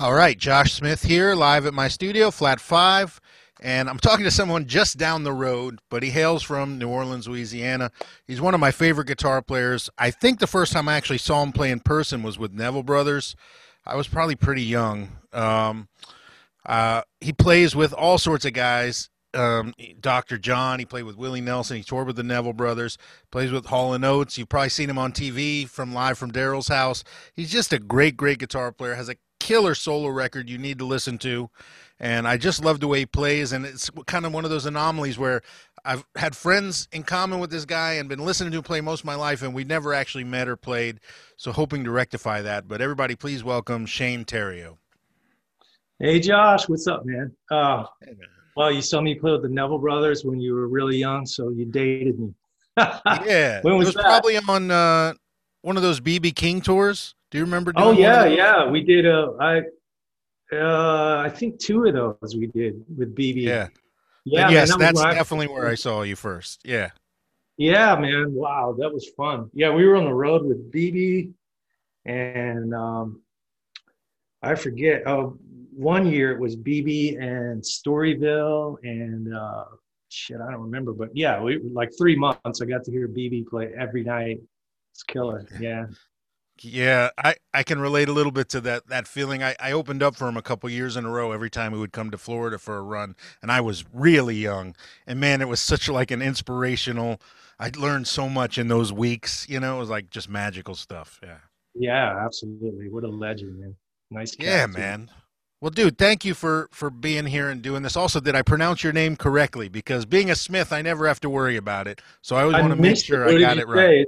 All right, Josh Smith here, live at my studio, Flat Five, and I'm talking to someone just down the road, but he hails from New Orleans, Louisiana. He's one of my favorite guitar players. I think the first time I actually saw him play in person was with Neville Brothers. I was probably pretty young. Um, uh, he plays with all sorts of guys. Um, Dr. John, he played with Willie Nelson. He toured with the Neville Brothers. Plays with Hall and Oates. You've probably seen him on TV from live from Daryl's house. He's just a great, great guitar player. Has a killer solo record you need to listen to. And I just love the way he plays. And it's kind of one of those anomalies where I've had friends in common with this guy and been listening to him play most of my life, and we never actually met or played. So hoping to rectify that. But everybody, please welcome Shane Theriot. Hey, Josh, what's up, man? Uh, hey, man. Well, you saw me play with the Neville Brothers when you were really young, so you dated me. yeah, when was it was that? probably on uh, one of those BB King tours. Do you remember? oh yeah, yeah. We did. Uh, I uh, I think two of those we did with BB. Yeah. Yeah. And yes, man, that that's definitely I, where I saw you first. Yeah. Yeah, man. Wow, that was fun. Yeah, we were on the road with BB, and um, I forget. Oh, one year it was BB and Storyville and uh, shit, I don't remember, but yeah, we like three months. I got to hear BB play every night. It's killer. Yeah. Yeah, I, I can relate a little bit to that that feeling. I, I opened up for him a couple years in a row every time he would come to Florida for a run, and I was really young. And man, it was such like an inspirational. I learned so much in those weeks. You know, it was like just magical stuff. Yeah. Yeah, absolutely. What a legend, man. Nice. Yeah, man. Well, dude, thank you for for being here and doing this. Also, did I pronounce your name correctly? Because being a Smith, I never have to worry about it. So I always want to make sure I got it right.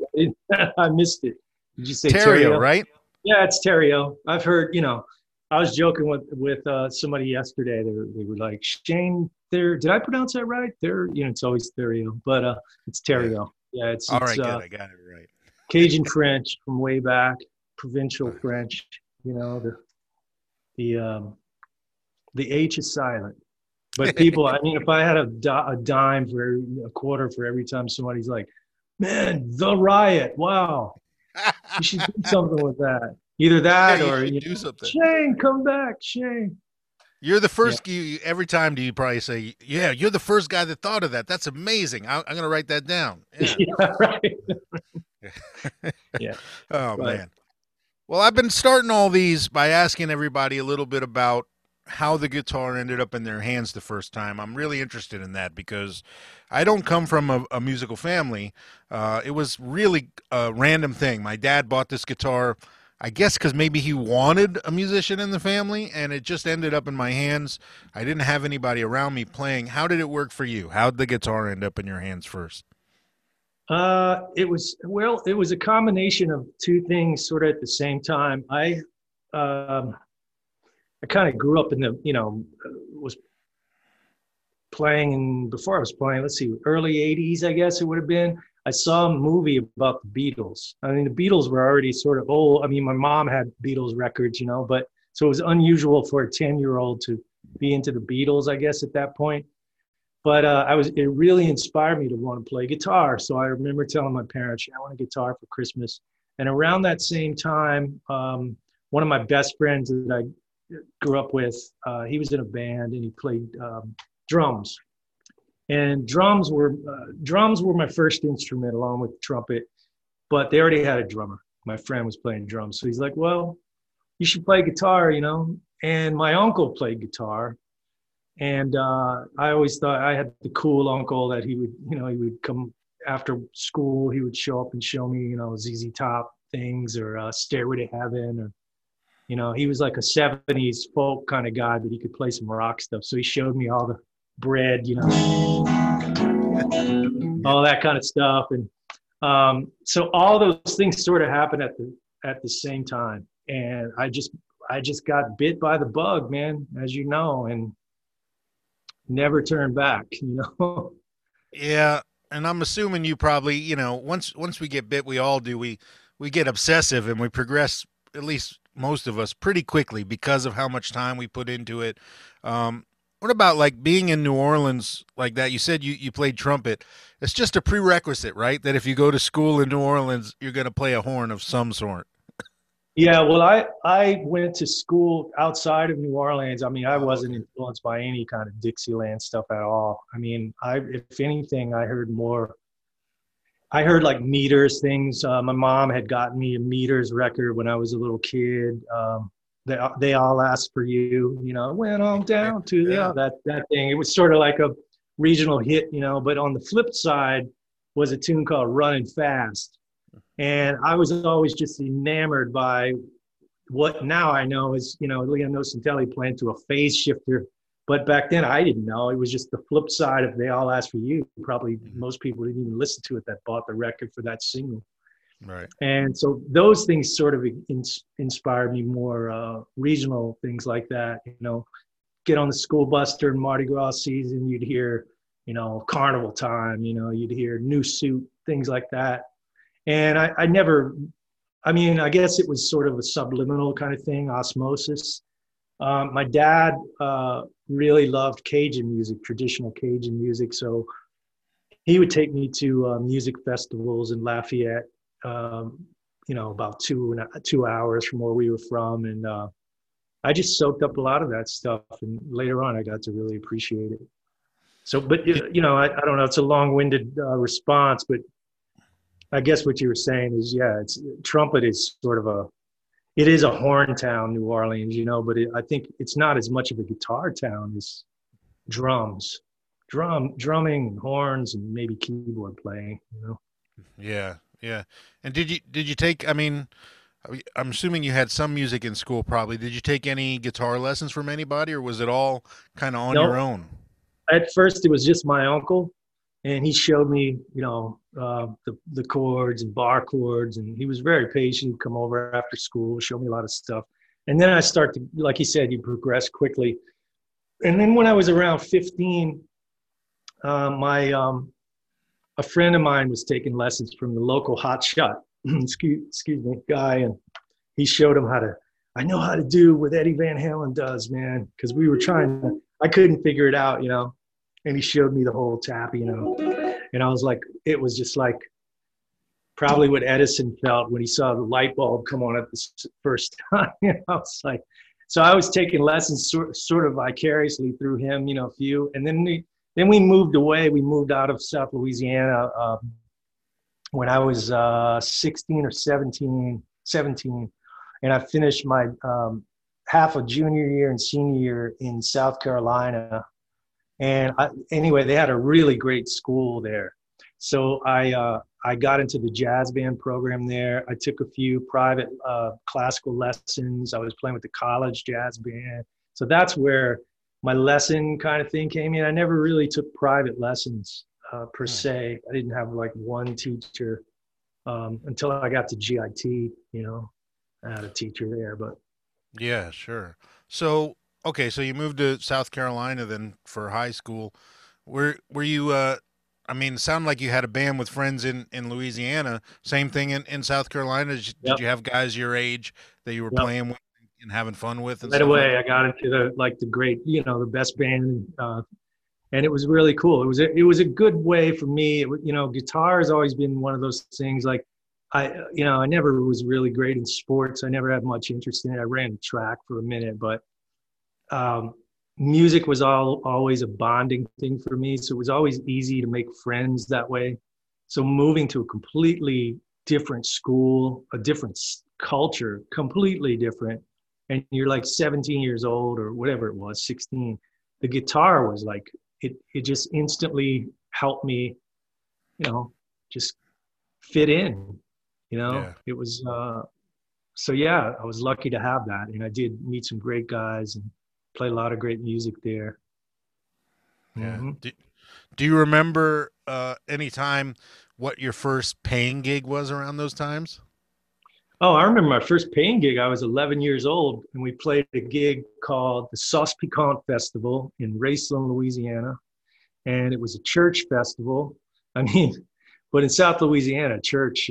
I missed it. Did you say Terrio, right? Yeah, it's Terrio. I've heard, you know, I was joking with with uh, somebody yesterday. They were, they were like, Shane, there. Did I pronounce that right? There, you know, it's always Terrio, but uh, it's Theriot. Yeah, it's all it's, right. Uh, good, I got it right. Cajun French from way back, provincial French. You know, the the um, the H is silent. But people, I mean, if I had a, a dime for a quarter for every time somebody's like, "Man, the riot! Wow, you should do something with that. Either that yeah, or you do something. Shane, come back, Shane. You're the first. Yeah. You every time do you probably say, "Yeah, you're the first guy that thought of that. That's amazing. I, am going to write that down." Yeah, yeah right. yeah. Oh man. Well, I've been starting all these by asking everybody a little bit about how the guitar ended up in their hands the first time. I'm really interested in that because I don't come from a, a musical family. Uh, it was really a random thing. My dad bought this guitar, I guess, because maybe he wanted a musician in the family, and it just ended up in my hands. I didn't have anybody around me playing. How did it work for you? How did the guitar end up in your hands first? Uh, it was well, it was a combination of two things, sort of at the same time. I um, I kind of grew up in the, you know, was playing and before I was playing, let's see, early 80s, I guess it would have been. I saw a movie about the Beatles. I mean, the Beatles were already sort of old. I mean, my mom had Beatles records, you know, but so it was unusual for a 10 year old to be into the Beatles, I guess, at that point. But uh, I was, it really inspired me to want to play guitar. So I remember telling my parents, I want a guitar for Christmas. And around that same time, um, one of my best friends that I grew up with, uh, he was in a band and he played um, drums. And drums were uh, drums were my first instrument along with trumpet, but they already had a drummer. My friend was playing drums, so he's like, "Well, you should play guitar," you know. And my uncle played guitar, and uh, I always thought I had the cool uncle that he would, you know, he would come after school, he would show up and show me, you know, ZZ Top things or uh, Stairway to Heaven or you know, he was like a 70s folk kind of guy, but he could play some rock stuff. So he showed me all the bread, you know, all that kind of stuff. And um, so all those things sort of happened at the at the same time. And I just I just got bit by the bug, man, as you know, and never turned back, you know. yeah, and I'm assuming you probably, you know, once once we get bit, we all do. We we get obsessive and we progress at least most of us pretty quickly because of how much time we put into it. Um, what about like being in New Orleans like that? You said you, you played trumpet. It's just a prerequisite, right? That if you go to school in New Orleans, you're going to play a horn of some sort. Yeah, well, I I went to school outside of New Orleans. I mean, I wasn't influenced by any kind of Dixieland stuff at all. I mean, I if anything, I heard more. I heard like meters things. Uh, my mom had gotten me a meters record when I was a little kid. Um, they they all asked for you. You know, went on down to yeah. yeah that that thing. It was sort of like a regional hit, you know. But on the flip side was a tune called "Running Fast." And I was always just enamored by what now I know is, you know, Leon Nocentelli playing to a phase shifter. But back then I didn't know. It was just the flip side of They All Ask For You. Probably most people didn't even listen to it that bought the record for that single. Right. And so those things sort of in, inspired me more uh, regional things like that. You know, get on the school bus during Mardi Gras season, you'd hear, you know, carnival time, you know, you'd hear new suit, things like that and I, I never i mean i guess it was sort of a subliminal kind of thing osmosis um, my dad uh, really loved cajun music traditional cajun music. So he would take me to uh, music festivals in lafayette um, you know about two and two hours from where we were from. And uh, i just soaked up a lot of that stuff. And later on i got to really appreciate it. So but you know i, I don't know. It's a long-winded uh, response but I guess what you were saying is, yeah, it's trumpet is sort of a, it is a horn town, New Orleans, you know, but it, I think it's not as much of a guitar town as drums, drum, drumming, horns, and maybe keyboard playing, you know. Yeah, yeah. And did you did you take? I mean, I'm assuming you had some music in school, probably. Did you take any guitar lessons from anybody, or was it all kind of on nope. your own? At first, it was just my uncle, and he showed me, you know, uh, the the chords and bar chords, and he was very patient. Come over after school, show me a lot of stuff, and then I start to, like he said, you progress quickly. And then when I was around 15, uh, my um, a friend of mine was taking lessons from the local hot shot, excuse, excuse me, guy, and he showed him how to. I know how to do what Eddie Van Halen does, man, because we were trying. To, I couldn't figure it out, you know and he showed me the whole tap, you know, and I was like, it was just like probably what Edison felt when he saw the light bulb come on at the first time. know, it's like, so I was taking lessons sort, sort of vicariously through him, you know, a few, and then we then we moved away. We moved out of South Louisiana uh, when I was uh, 16 or 17, 17, and I finished my um, half a junior year and senior year in South Carolina and I, anyway, they had a really great school there. So I uh, I got into the jazz band program there. I took a few private uh, classical lessons. I was playing with the college jazz band. So that's where my lesson kind of thing came in. I never really took private lessons uh, per hmm. se. I didn't have like one teacher um, until I got to GIT. You know, I had a teacher there, but yeah, sure. So okay, so you moved to South Carolina then for high school. Were were you? Uh, I mean, sound like you had a band with friends in in Louisiana. Same thing in in South Carolina. Did, yep. you have guys your age that you were yep. playing with and having fun with? right away, like I got into the like the great, you know, the best band. Uh, and it was really cool. It was a, it was a good way for me. It, you know, guitar has always been one of those things. Like I, you know, I never was really great in sports. I never had much interest in it. I ran track for a minute, but um, music was all always a bonding thing for me. So it was always easy to make friends that way. So moving to a completely different school, a different culture, completely different, and you're like 17 years old or whatever it was, 16. The guitar was like it. It just instantly helped me, you know, just fit in. You know, yeah. it was. Uh, so yeah, I was lucky to have that, and I did meet some great guys and play a lot of great music there. Yeah. Mm-hmm. Do, do you remember uh, any time what your first paying gig was around those times? Oh, I remember my first paying gig. I was 11 years old, and we played a gig called the Sauce Piquante Festival in Raceland, Louisiana, and it was a church festival. I mean, but in South Louisiana, church,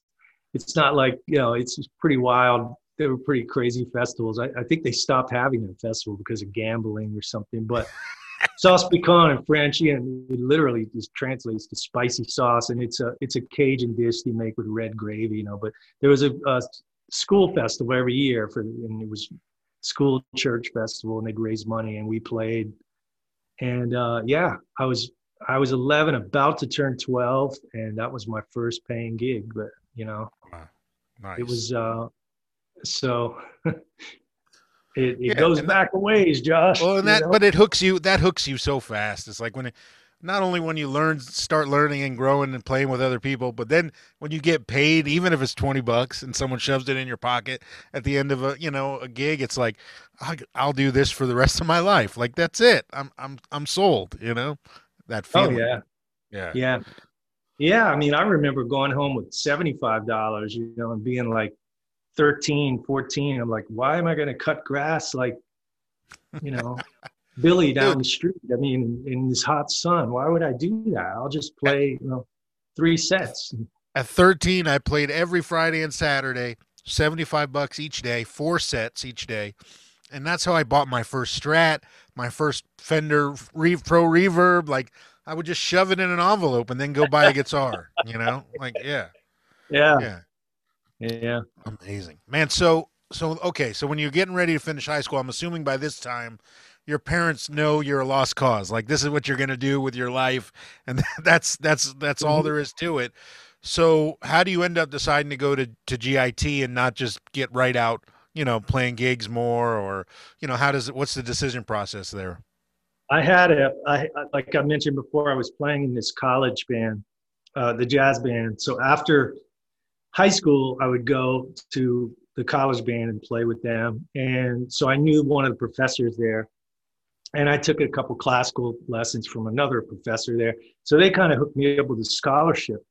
it's not like you know, it's pretty wild they were pretty crazy festivals. I, I think they stopped having that festival because of gambling or something. But sauce piquant in French, and it literally just translates to spicy sauce, and it's a it's a Cajun dish they make with red gravy, you know. But there was a, a school festival every year for, and it was school church festival, and they'd raise money, and we played. And uh, yeah, I was I was 11, about to turn 12, and that was my first paying gig. But you know, Wow. Nice. it was uh, so. It, it Yeah, goes back a ways, Josh. Well, and that, know? but it hooks you. That hooks you so fast. It's like when, it, not only when you learn, start learning and growing and playing with other people, but then when you get paid, even if it's twenty bucks, and someone shoves it in your pocket at the end of a, you know, a gig, it's like, I, I'll do this for the rest of my life. Like that's it. I'm, I'm, I'm sold. You know, that oh, feeling. oh yeah, yeah, yeah, yeah. I mean, I remember going home with seventy-five dollars, you know, and being like 13, 14. I'm like, why am I going to cut grass like, you know, Billy down the street? I mean, in, this hot sun, why would I do that? I'll just play, you know, three sets. At 13, I played every Friday and Saturday, 75 bucks each day, four sets each day. And that's how I bought my first Strat, my first Fender Re- Pro Reverb. Like, I would just shove it in an envelope and then go buy a guitar, you know? Like, yeah, Yeah, yeah. Yeah. Amazing. Man, so, so, okay, so when you're getting ready to finish high school, I'm assuming by this time your parents know you're a lost cause. Like, this is what you're going to do with your life. And that's, that's, that's all Mhm. there is to it. So how do you end up deciding to go to, to GIT and not just get right out, you know, playing gigs more or, you know, how does it, what's the decision process there? I had a, I, like I mentioned before, I was playing in this college band, uh, the jazz band. So after high school, I would go to the college band and play with them. And so I knew one of the professors there. And I took a couple classical lessons from another professor there. So they kind of hooked me up with a scholarship.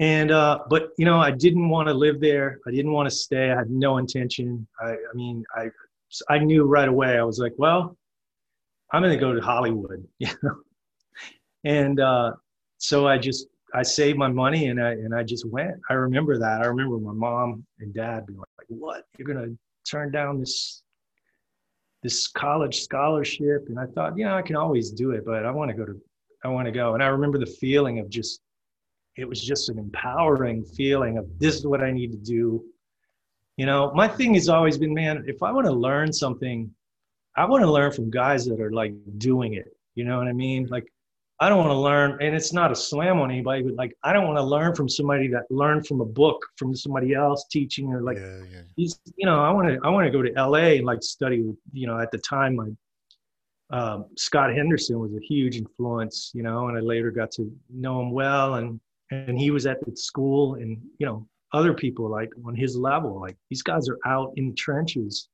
And, uh, but, you know, I didn't want to live there. I didn't want to stay. I had no intention. I, I mean, I, I knew right away. I was like, well, I'm going to go to Hollywood, you know. And uh, so I just I saved my money and I and I just went. I remember that. I remember my mom and dad being like, "What? You're to turn down this this college scholarship?" And I thought, yeah, I can always do it, but I want to go to I want to go. And I remember the feeling of just it was just an empowering feeling of this is what I need to do. You know, my thing has always been, man, if I want to learn something, I want to learn from guys that are like doing it. You know what I mean? Like, I don't want to learn, and it's not a slam on anybody, but like, I don't want to learn from somebody that learned from a book from somebody else teaching or like, yeah, yeah. he's, you know, I want to, I want to go to LA and like study with, you know, at the time, my um, Scott Henderson was a huge influence, you know, and I later got to know him well, and and he was at the school, and you know, other people like on his level, like these guys are out in the trenches.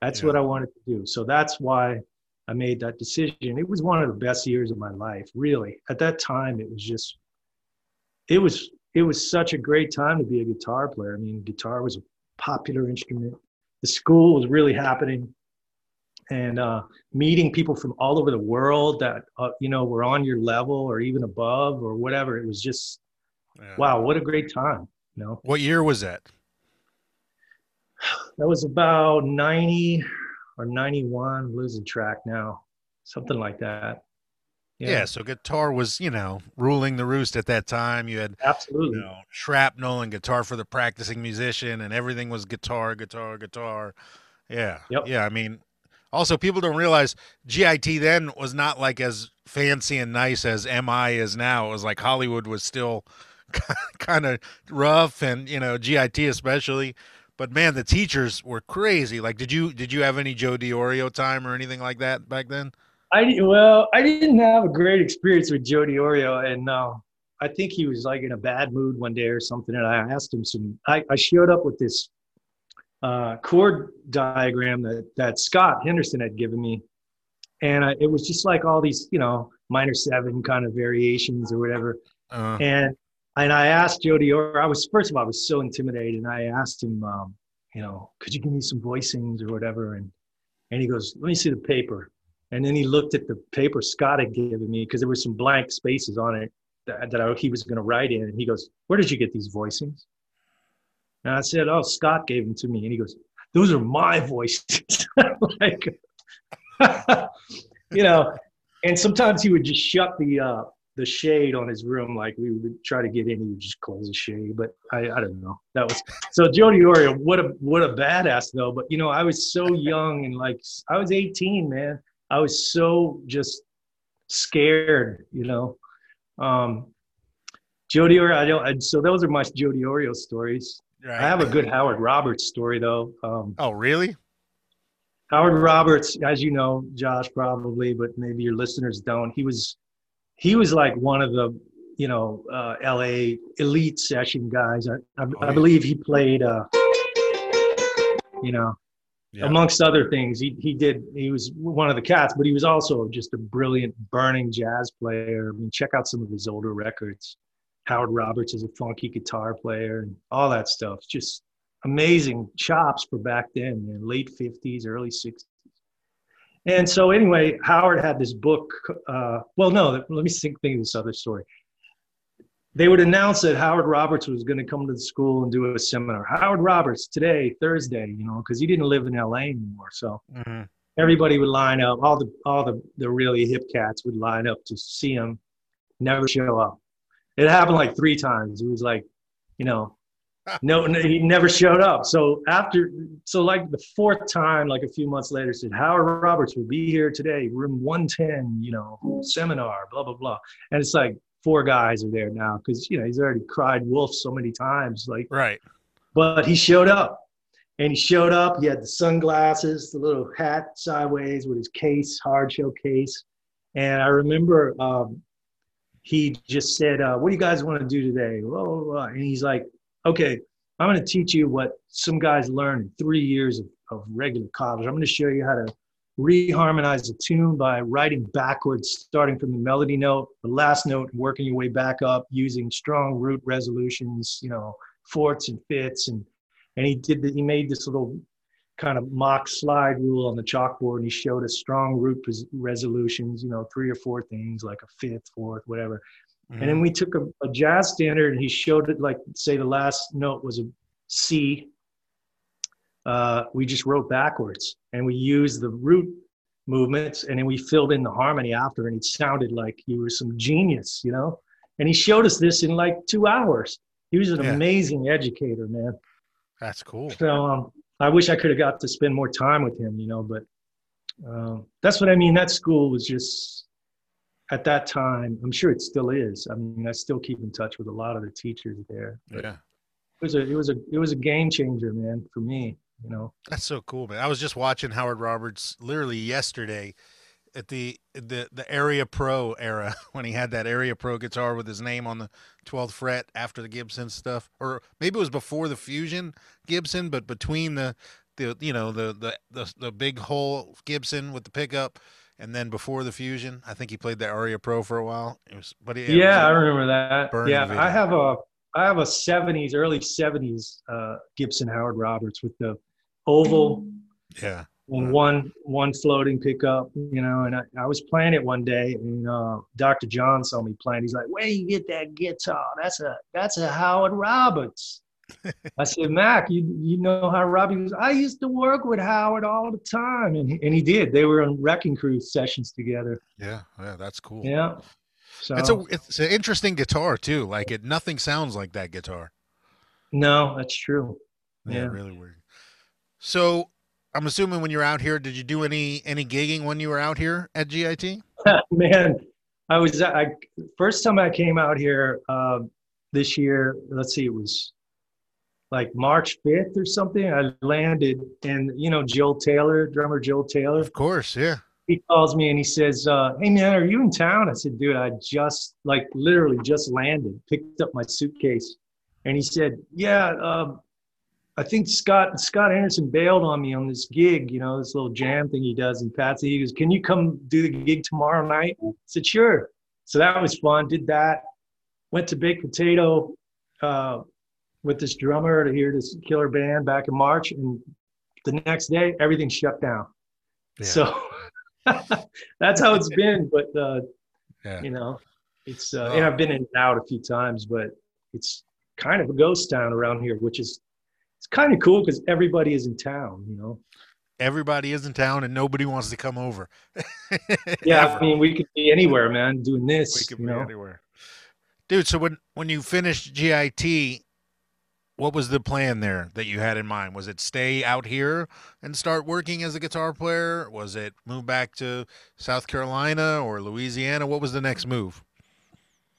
That's Yeah. what I wanted to do. So that's why I made that decision. It was one of the best years of my life, really. At that time, it was just, it was, it was such a great time to be a guitar player. I mean, guitar was a popular instrument. The school was really happening, and uh, meeting people from all over the world that uh, you know were on your level or even above or whatever. It was just, yeah. wow, what a great time. You know, What year was that? that was about 90 or 91 I'm losing track now something like that Yeah. so guitar was, you know, ruling the roost at that time. You had, absolutely you know, shrapnel and guitar for the practicing musician, and everything was guitar, guitar, guitar. Yeah. Yep. Yeah. I mean, also, people don't realize GIT then was not like as fancy and nice as MI is now. It was like Hollywood was still kind of rough, and you know, GIT especially. But man, the teachers were crazy. Like, did you did you have any Joe Diorio time or anything like that back then? I well, I didn't have a great experience with Joe Diorio, and uh, I think he was like in a bad mood one day or something. And I asked him some. I, I showed up with this uh, chord diagram that that Scott Henderson had given me, and I, it was just like all these, you know, minor seven kind of variations or whatever. Uh, And and I asked Joe Diorio. I was first of all, I was so intimidated, and I asked him, um, you know, could you give me some voicings or whatever? And and he goes, let me see the paper. And then he looked at the paper Scott had given me because there were some blank spaces on it that, that I, he was going to write in. And he goes, Where did you get these voicings? And I said, Oh, Scott gave them to me. And he goes, Those are my voices. like, you know, and sometimes he would just shut the, uh, the shade on his room. Like we would try to get in, he would just close the shade. But I, I don't know. That was so Joe Diorio. What a what a badass though. But you know, I was so young and like I was 18, man. I was so just scared, you know. Um, Joe Diorio. I don't. I, so those are my Joe Diorio stories. Right. I have a good Howard Roberts story though. Um, oh, really? Howard Roberts, as you know, Josh probably, but maybe your listeners don't. He was he was like one of the you know uh, LA elite session guys. I, I, oh, I believe he played. Uh, you know, yeah. amongst other things, he he did. He was one of the cats, but he was also just a brilliant burning jazz player. I mean, check out some of his older records. Howard Roberts is a funky guitar player and all that stuff. Just amazing chops for back then, man, late 50s, early 60s. And so, anyway, Howard had this book. Uh, well, no, let me think, think of this other story. They would announce that Howard Roberts was going to come to the school and do a seminar. Howard Roberts today, Thursday, you know, because he didn't live in LA anymore. So mm-hmm. everybody would line up. All the all the the really hip cats would line up to see him. Never show up. It happened like three times. It was like, you know, no, no, he never showed up. So after, so like the fourth time, like a few months later, said Howard Roberts will be here today, room 110, you know, seminar, blah blah blah. And it's like four guys are there now because you know he's already cried wolf so many times, like right. But he showed up, and he showed up. He had the sunglasses, the little hat sideways with his case, hard shell case. And I remember um, he just said, uh, "What do you guys want to do today?" Blah, blah, blah. And he's like okay, I'm going to teach you what some guys learn in three years of, of regular college. I'm going to show you how to reharmonize a tune by writing backwards, starting from the melody note, the last note, working your way back up using strong root resolutions, you know, fourths and fifths. And, and he did the, he made this little kind of mock slide rule on the chalkboard and he showed us strong root resolutions, you know, three or four things like a fifth, fourth, whatever. Mm-hmm. And then we took a, a, jazz standard and he showed it like, say, the last note was a C. Uh, we just wrote backwards and we used the root movements and then we filled in the harmony after and it sounded like you were some genius, you know? And he showed us this in like two hours. He was an yeah. amazing educator, man. That's cool. So um, I wish I could have got to spend more time with him, you know, but um, that's what I mean. That school was just at that time, I'm sure it still is. I mean, I still keep in touch with a lot of the teachers there. Yeah. It was a it was a it was a game changer, man, for me. You know. That's so cool, man. I was just watching Howard Roberts literally yesterday at the the the Aria Pro era when he had that Aria Pro guitar with his name on the 12th fret after the Gibson stuff or maybe it was before the Fusion Gibson but between the the you know the the the, the big hole Gibson with the pickup and then before the fusion, I think he played the Aria Pro for a while. It was, but he, yeah, was I remember that. Yeah, video. I have a I have a '70s, early '70s uh, Gibson Howard Roberts with the oval. Yeah. And one one floating pickup, you know, and I, I was playing it one day, and uh, Dr. John saw me playing. He's like, "Where you get that guitar? That's a that's a Howard Roberts." I said, Mac, you you know Howard Roberts? I used to work with Howard all the time, and he, and he did. They were on Wrecking Crew sessions together. Yeah, yeah, that's cool. Yeah, so it's a it's an interesting guitar too. Like it, nothing sounds like that guitar. No, that's true. Yeah, yeah really weird. So I'm assuming when you're out here, did you do any any gigging when you were out here at GIT? Man, I was I first time I came out here uh, this year. Let's see, it was like March 5th or something. I landed and, you know, Jill Taylor, drummer Jill Taylor. Of course, yeah. He calls me and he says, uh, Hey man, are you in town? I said, Dude, I just, like, literally just landed, picked up my suitcase. And he said, Yeah, um, I think Scott Scott Henderson bailed on me on this gig, you know, this little jam thing he does in Patsy. He goes, Can you come do the gig tomorrow night? I said, Sure. So that was fun. Did that. Went to Baked Potato uh, with this drummer to hear this killer band back in March, and the next day everything shut down. Yeah. So that's how it's been. But uh, yeah. you know, it's uh, and I've been in and out a few times, but it's kind of a ghost town around here, which is it's kind of cool because everybody is in town. You know. everybody is in town and nobody wants to come over. yeah, I mean, we could be anywhere, man, doing this. We could be know? anywhere, dude. So when when you finished GIT, what was the plan there that you had in mind? Was it stay out here and start working as a guitar player? Was it move back to South Carolina or Louisiana? What was the next move?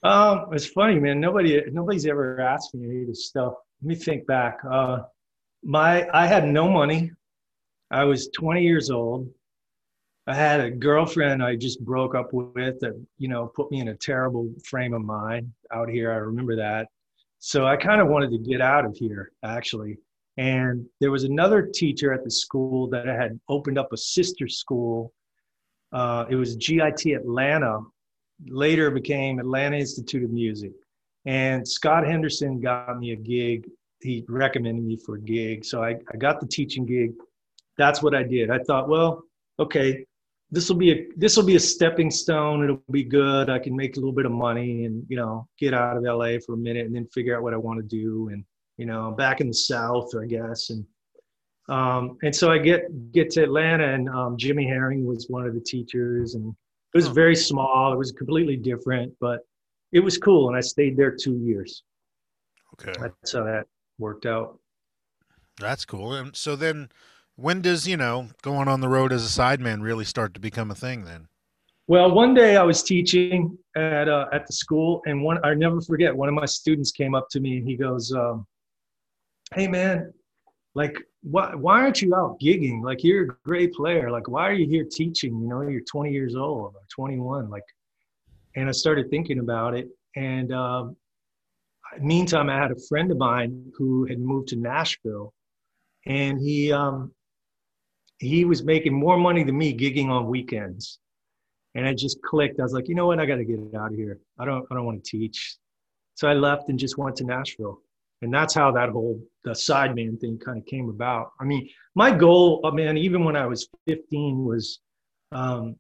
Um, it's funny, man. Nobody, nobody's ever asked me any of this stuff. Let me think back. Uh, my, I had no money. I was 20 years old. I had a girlfriend I just broke up with that, you know, put me in a terrible frame of mind out here. I remember that. So I kind of wanted to get out of here, actually. And there was another teacher at the school that had opened up a sister school. Uh, it was GIT Atlanta, later became Atlanta Institute of Music. And Scott Henderson got me a gig. He recommended me for a gig. So I, I got the teaching gig. That's what I did. I thought, well, okay, this will be a this will be a stepping stone. It'll be good. I can make a little bit of money and you know get out of LA for a minute and then figure out what I want to do. And you know, back in the South, I guess. And um, and so I get get to Atlanta, and um, Jimmy Herring was one of the teachers, and it was very small. It was completely different, but it was cool. And I stayed there two years. Okay, that's how that worked out. That's cool. And so then when does you know going on the road as a sideman really start to become a thing then? Well one day i was teaching at uh, at the school and one i never forget one of my students came up to me and he goes um, hey man like why, why aren't you out gigging? Like you're a great player. Like why are you here teaching? You know you're 20 years old or 21 like and i started thinking about it and um, meantime i had a friend of mine who had moved to nashville and he um, he was making more money than me gigging on weekends. And I just clicked. I was like, you know what? I got to get out of here. I don't, I don't want to teach. So I left and just went to Nashville. And that's how that whole the sideman thing kind of came about. I mean, my goal, I mean, even when I was 15, was um,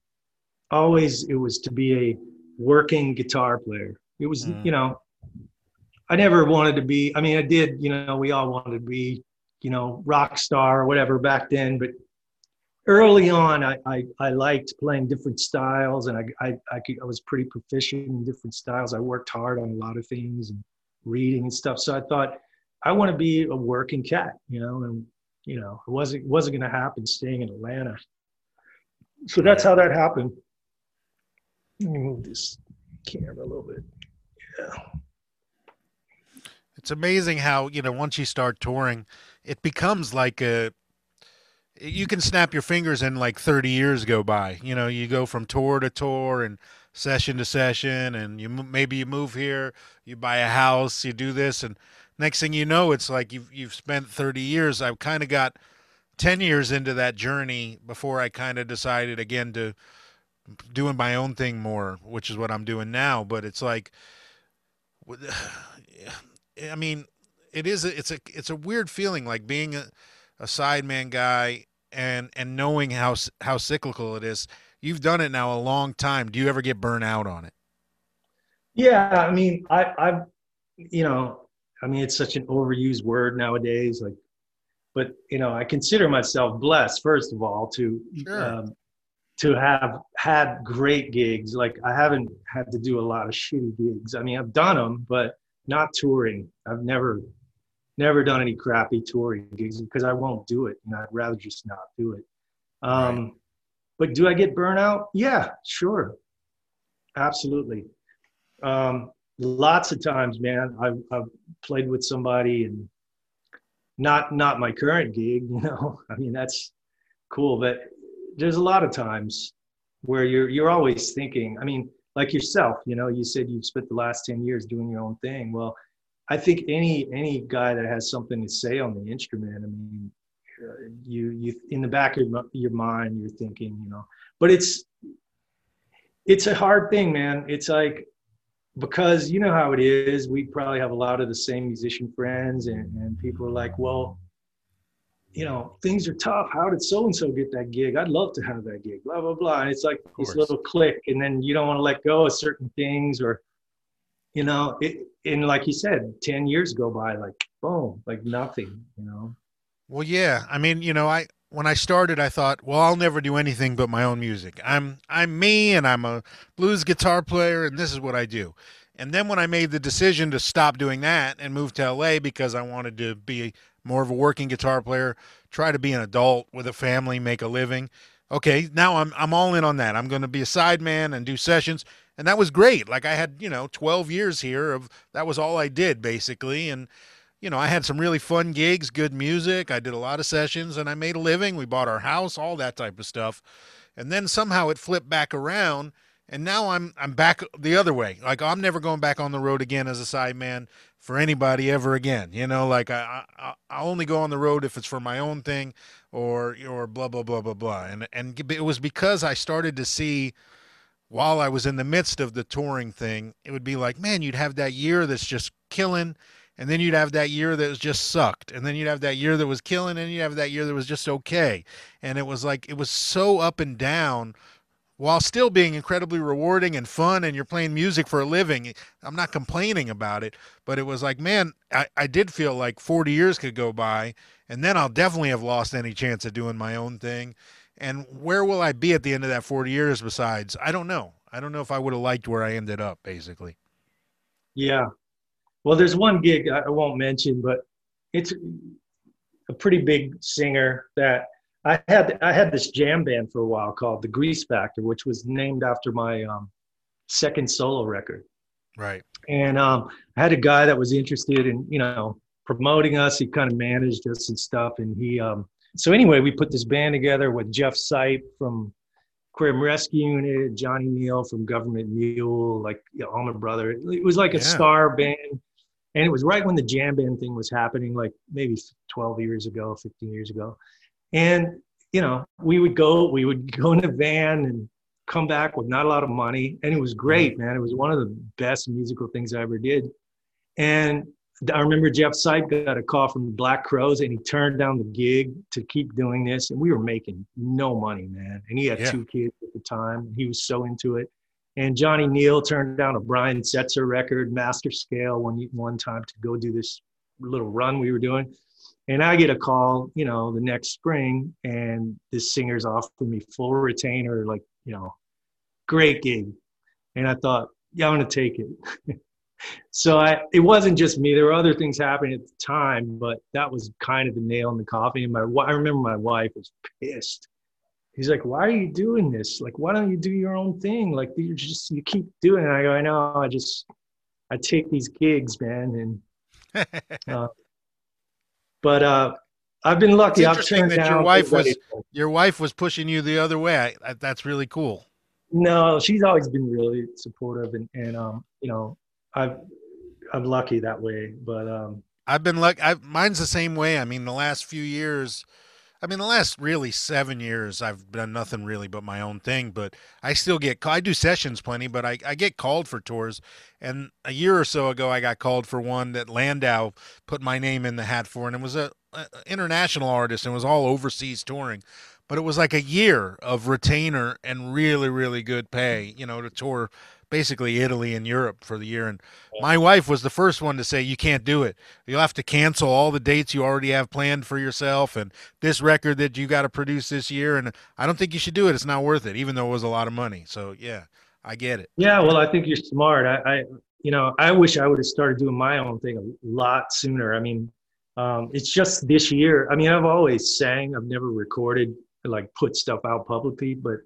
always it was to be a working guitar player. It was, mm. you know, I never wanted to be. I mean, I did. You know, we all wanted to be, you know, rock star or whatever back then. But early on, I, I, I, liked playing different styles and I, I, I, could, I was pretty proficient in different styles. I worked hard on a lot of things and reading and stuff. So I thought, I want to be a working cat, you know, and, you know, it wasn't, wasn't going to happen staying in Atlanta. So that's how that happened. Let me move this camera a little bit. Yeah. It's amazing how, you know, once you start touring, it becomes like a, you can snap your fingers and like 30 years go by. You know, you go from tour to tour and session to session, and you maybe you move here, you buy a house, you do this, and next thing you know, it's like you've you've spent 30 years. I've kind of got 10 years into that journey before I kind of decided again to doing my own thing more, which is what I'm doing now. But it's like, I mean, it is a, it's a it's a weird feeling like being a a sideman guy and and knowing how how cyclical it is. You've done it now a long time. Do you ever get burnt out on it? Yeah, I mean, I I've you know, I mean, it's such an overused word nowadays. Like, but you know, I consider myself blessed first of all to sure. um, to have had great gigs. Like, I haven't had to do a lot of shitty gigs. I mean, I've done them, but not touring. I've never never done any crappy touring gigs because I won't do it, and I'd rather just not do it. Um, right. But do I get burnout? Yeah, sure, absolutely. Um, lots of times, man, I've, I've played with somebody and not not my current gig. You know, I mean that's cool, but there's a lot of times where you're you're always thinking. I mean, like yourself, you know, you said you've spent the last ten years doing your own thing. Well I think any any guy that has something to say on the instrument, I mean, uh, you you in the back of your mind, you're thinking, you know, but it's it's a hard thing, man. It's like because you know how it is. We probably have a lot of the same musician friends, and, and people are like, well, you know, things are tough. How did so and so get that gig? I'd love to have that gig. Blah blah blah. And it's like this little click, and then you don't want to let go of certain things, or you know, it, and like you said, 10 years go by like boom, like nothing, you know? Well, yeah. I mean, you know, I, when I started, I thought, well, I'll never do anything but my own music. I'm I'm me, and I'm a blues guitar player, and this is what I do. And then when I made the decision to stop doing that and move to LA because I wanted to be more of a working guitar player, try to be an adult with a family, make a living. Okay, now I'm I'm all in on that. I'm going to be a sideman and do sessions, and that was great. Like I had, you know, 12 years here of that was all I did basically and you know, I had some really fun gigs, good music. I did a lot of sessions and I made a living. We bought our house, all that type of stuff. And then somehow it flipped back around and now I'm I'm back the other way. Like I'm never going back on the road again as a sideman for anybody ever again. You know, like I, I I only go on the road if it's for my own thing or or blah blah blah blah blah. And and it was because I started to see while I was in the midst of the touring thing, it would be like, man, you'd have that year that's just killing and then you'd have that year that was just sucked and then you'd have that year that was killing and you'd have that year that was just okay. And it was like it was so up and down while still being incredibly rewarding and fun and you're playing music for a living. I'm not complaining about it but it was like man i, I did feel like 40 years could go by and then i'll definitely have lost any chance of doing my own thing and where will i be at the end of that 40 years besides i don't know i don't know if i would have liked where i ended up basically yeah well, there's one gig I won't mention, but it's a pretty big singer that I had. I had this jam band for a while called the Grease Factor, which was named after my um, second solo record. Right. And um, I had a guy that was interested in, you know, promoting us. He kind of managed us and stuff. And he, um, so anyway, we put this band together with Jeff Sipe from Aquarium Rescue Unit, Johnny Neel from Government Mule, like you know, Brother. It was like a yeah. star band. And it was right when the jam band thing was happening like maybe 12 years ago 15 years ago. And you know we would go we would go in a van and come back with not a lot of money. And it was great man. It was one of the best musical things i ever did. And i remember jeff sipe got a call from the black Crowes and he turned down the gig to keep doing this and we were making no money man and he had yeah. two kids at the time he was so into it and Johnny Neel turned down a Brian Setzer record, master scale, one one time to go do this little run we were doing. And I get a call, you know, the next spring, and this singer's offering me full retainer, like, you know, great gig. And I thought, yeah, I'm gonna take it. so I, it wasn't just me. There were other things happening at the time, but that was kind of the nail in the coffin. And my, I remember my wife was pissed he's like, why are you doing this? Like, why don't you do your own thing? Like, you just you keep doing it. I go, I know. I just I take these gigs, man, and uh, but uh, I've been lucky. It's interesting that your wife was your wife was pushing you the other way. I, I, that's really cool. No, she's always been really supportive, and and um, you know, I've I'm lucky that way. But um, I've been lucky. Mine's the same way. I mean, the last few years I mean, the last really seven years, I've done nothing really but my own thing. But I still get I do sessions plenty, but I, I get called for tours. And a year or so ago, I got called for one that Landau put my name in the hat for, and it was a, a international artist and it was all overseas touring. But it was like a year of retainer and really really good pay, you know, to tour basically Italy and Europe for the year. And my wife was the first one to say, You can't do it. You'll have to cancel all the dates you already have planned for yourself and this record that you got to produce this year. And I don't think you should do it. It's not worth it, even though it was a lot of money. So, yeah, I get it. Yeah, well, I think you're smart. I, I you know, I wish I would have started doing my own thing a lot sooner. I mean, um, it's just this year. I mean, I've always sang, I've never recorded, like put stuff out publicly, but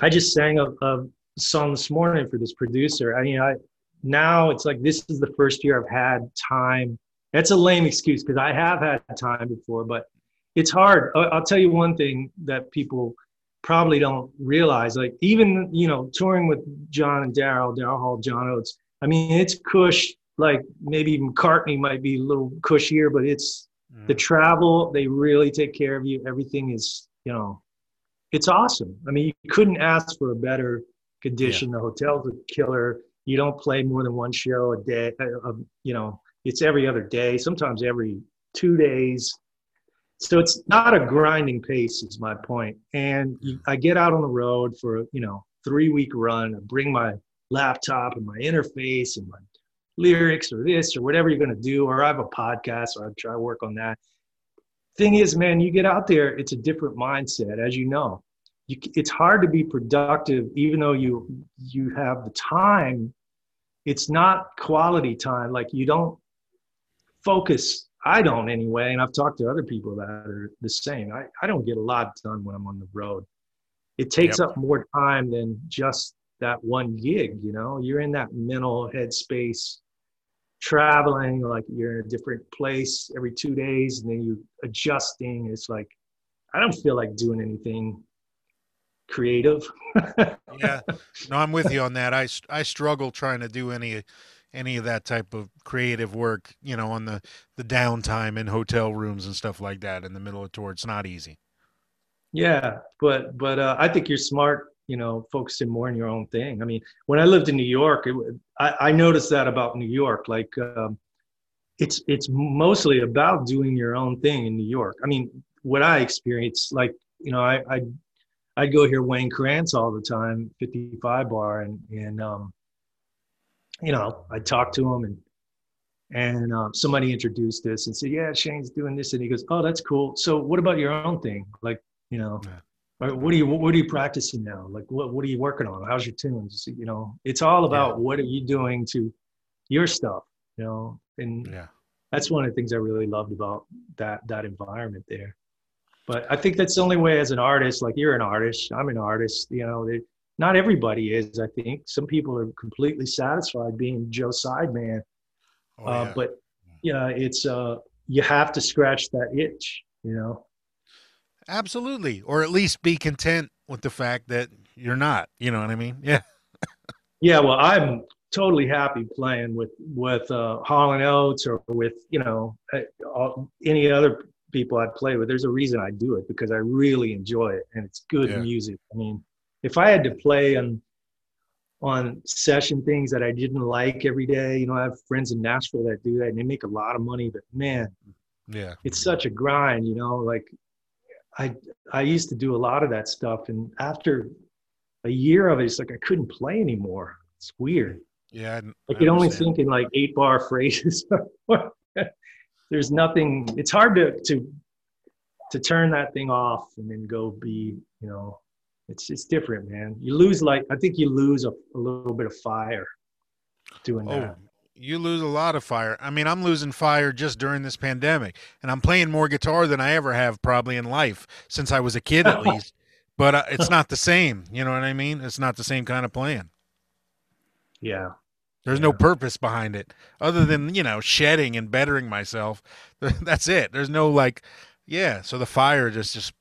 I just sang a, a song this morning for this producer. I mean, I now it's like this is the first year I've had time. That's a lame excuse because I have had time before, but it's hard. I'll tell you one thing that people probably don't realize. Like even you know touring with John and Daryl, Daryl Hall, John Oates. I mean, it's cush. Like maybe even McCartney might be a little cushier, but it's mm. the travel. They really take care of you. Everything is you know, it's awesome. I mean, you couldn't ask for a better condition. Yeah. The hotel's a killer. You don't play more than one show a day. Uh, you know, it's every other day, sometimes every two days. So it's not a grinding pace, is my point. And I get out on the road for you know three week run. I bring my laptop and my interface and my lyrics or this or whatever you're going to do. Or I have a podcast, or I try to work on that. thing is, man, you get out there, it's a different mindset, as you know. You, it's hard to be productive, even though you you have the time. It's not quality time. Like you don't focus. I don't anyway, and I've talked to other people that are the same. I, I don't get a lot done when I'm on the road. It takes yep. up more time than just that one gig. You know, you're in that mental headspace traveling like you're in a different place every two days and then you adjusting it's like i don't feel like doing anything creative yeah no i'm with you on that i i struggle trying to do any any of that type of creative work you know on the the downtime in hotel rooms and stuff like that in the middle of tour it's not easy yeah but but uh, i think you're smart you know, focusing more on your own thing. I mean, when I lived in New York, it, I, I noticed that about New York. Like, um, it's it's mostly about doing your own thing in New York. I mean, what I experienced, like, you know, I I I'd go hear Wayne Krantz all the time, 55 bar, and and um, you know, I'd talk to him and and um, somebody introduced this and said, "Yeah, Shane's doing this," and he goes, "Oh, that's cool. So, what about your own thing? Like, you know, yeah. what are you what are you practicing now? Like what, what are you working on? How's your tunes? You know it's all about yeah. what are you doing to your stuff you know? And yeah. that's one of the things i really loved about that that environment there but i think that's the only way as an artist like you're an artist i'm an artist you know not everybody is i think some people are completely satisfied being joe sideman oh, uh, yeah. but yeah it's uh you have to scratch that itch you know Absolutely. Or at least be content with the fact that you're not. You know what I mean? Yeah. yeah. Well, I'm totally happy playing with with uh, Hall and Oates or with you know uh, any other people I'd play with. There's a reason I do it because I really enjoy it and it's good yeah. music. I mean, if I had to play on on session things that I didn't like every day, you know, I have friends in Nashville that do that and they make a lot of money, but man, yeah, it's such a grind, you know, like I I used to do a lot of that stuff, and after a year of it, it's like I couldn't play anymore. It's weird. Yeah, I, I could only think in like eight bar phrases. There's nothing. It's hard to to to turn that thing off and then go be. You know, it's it's different, man. You lose like I think you lose a, a little bit of fire doing oh, that you lose a lot of fire. I mean, I'm losing fire just during this pandemic, and I'm playing more guitar than I ever have probably in life since I was a kid, at least. But uh, it's not the same. You know what I mean? It's not the same kind of playing. Yeah. There's yeah. no purpose behind it other than, you know, shedding and bettering myself. That's it. There's no like, yeah. So the fire just, just,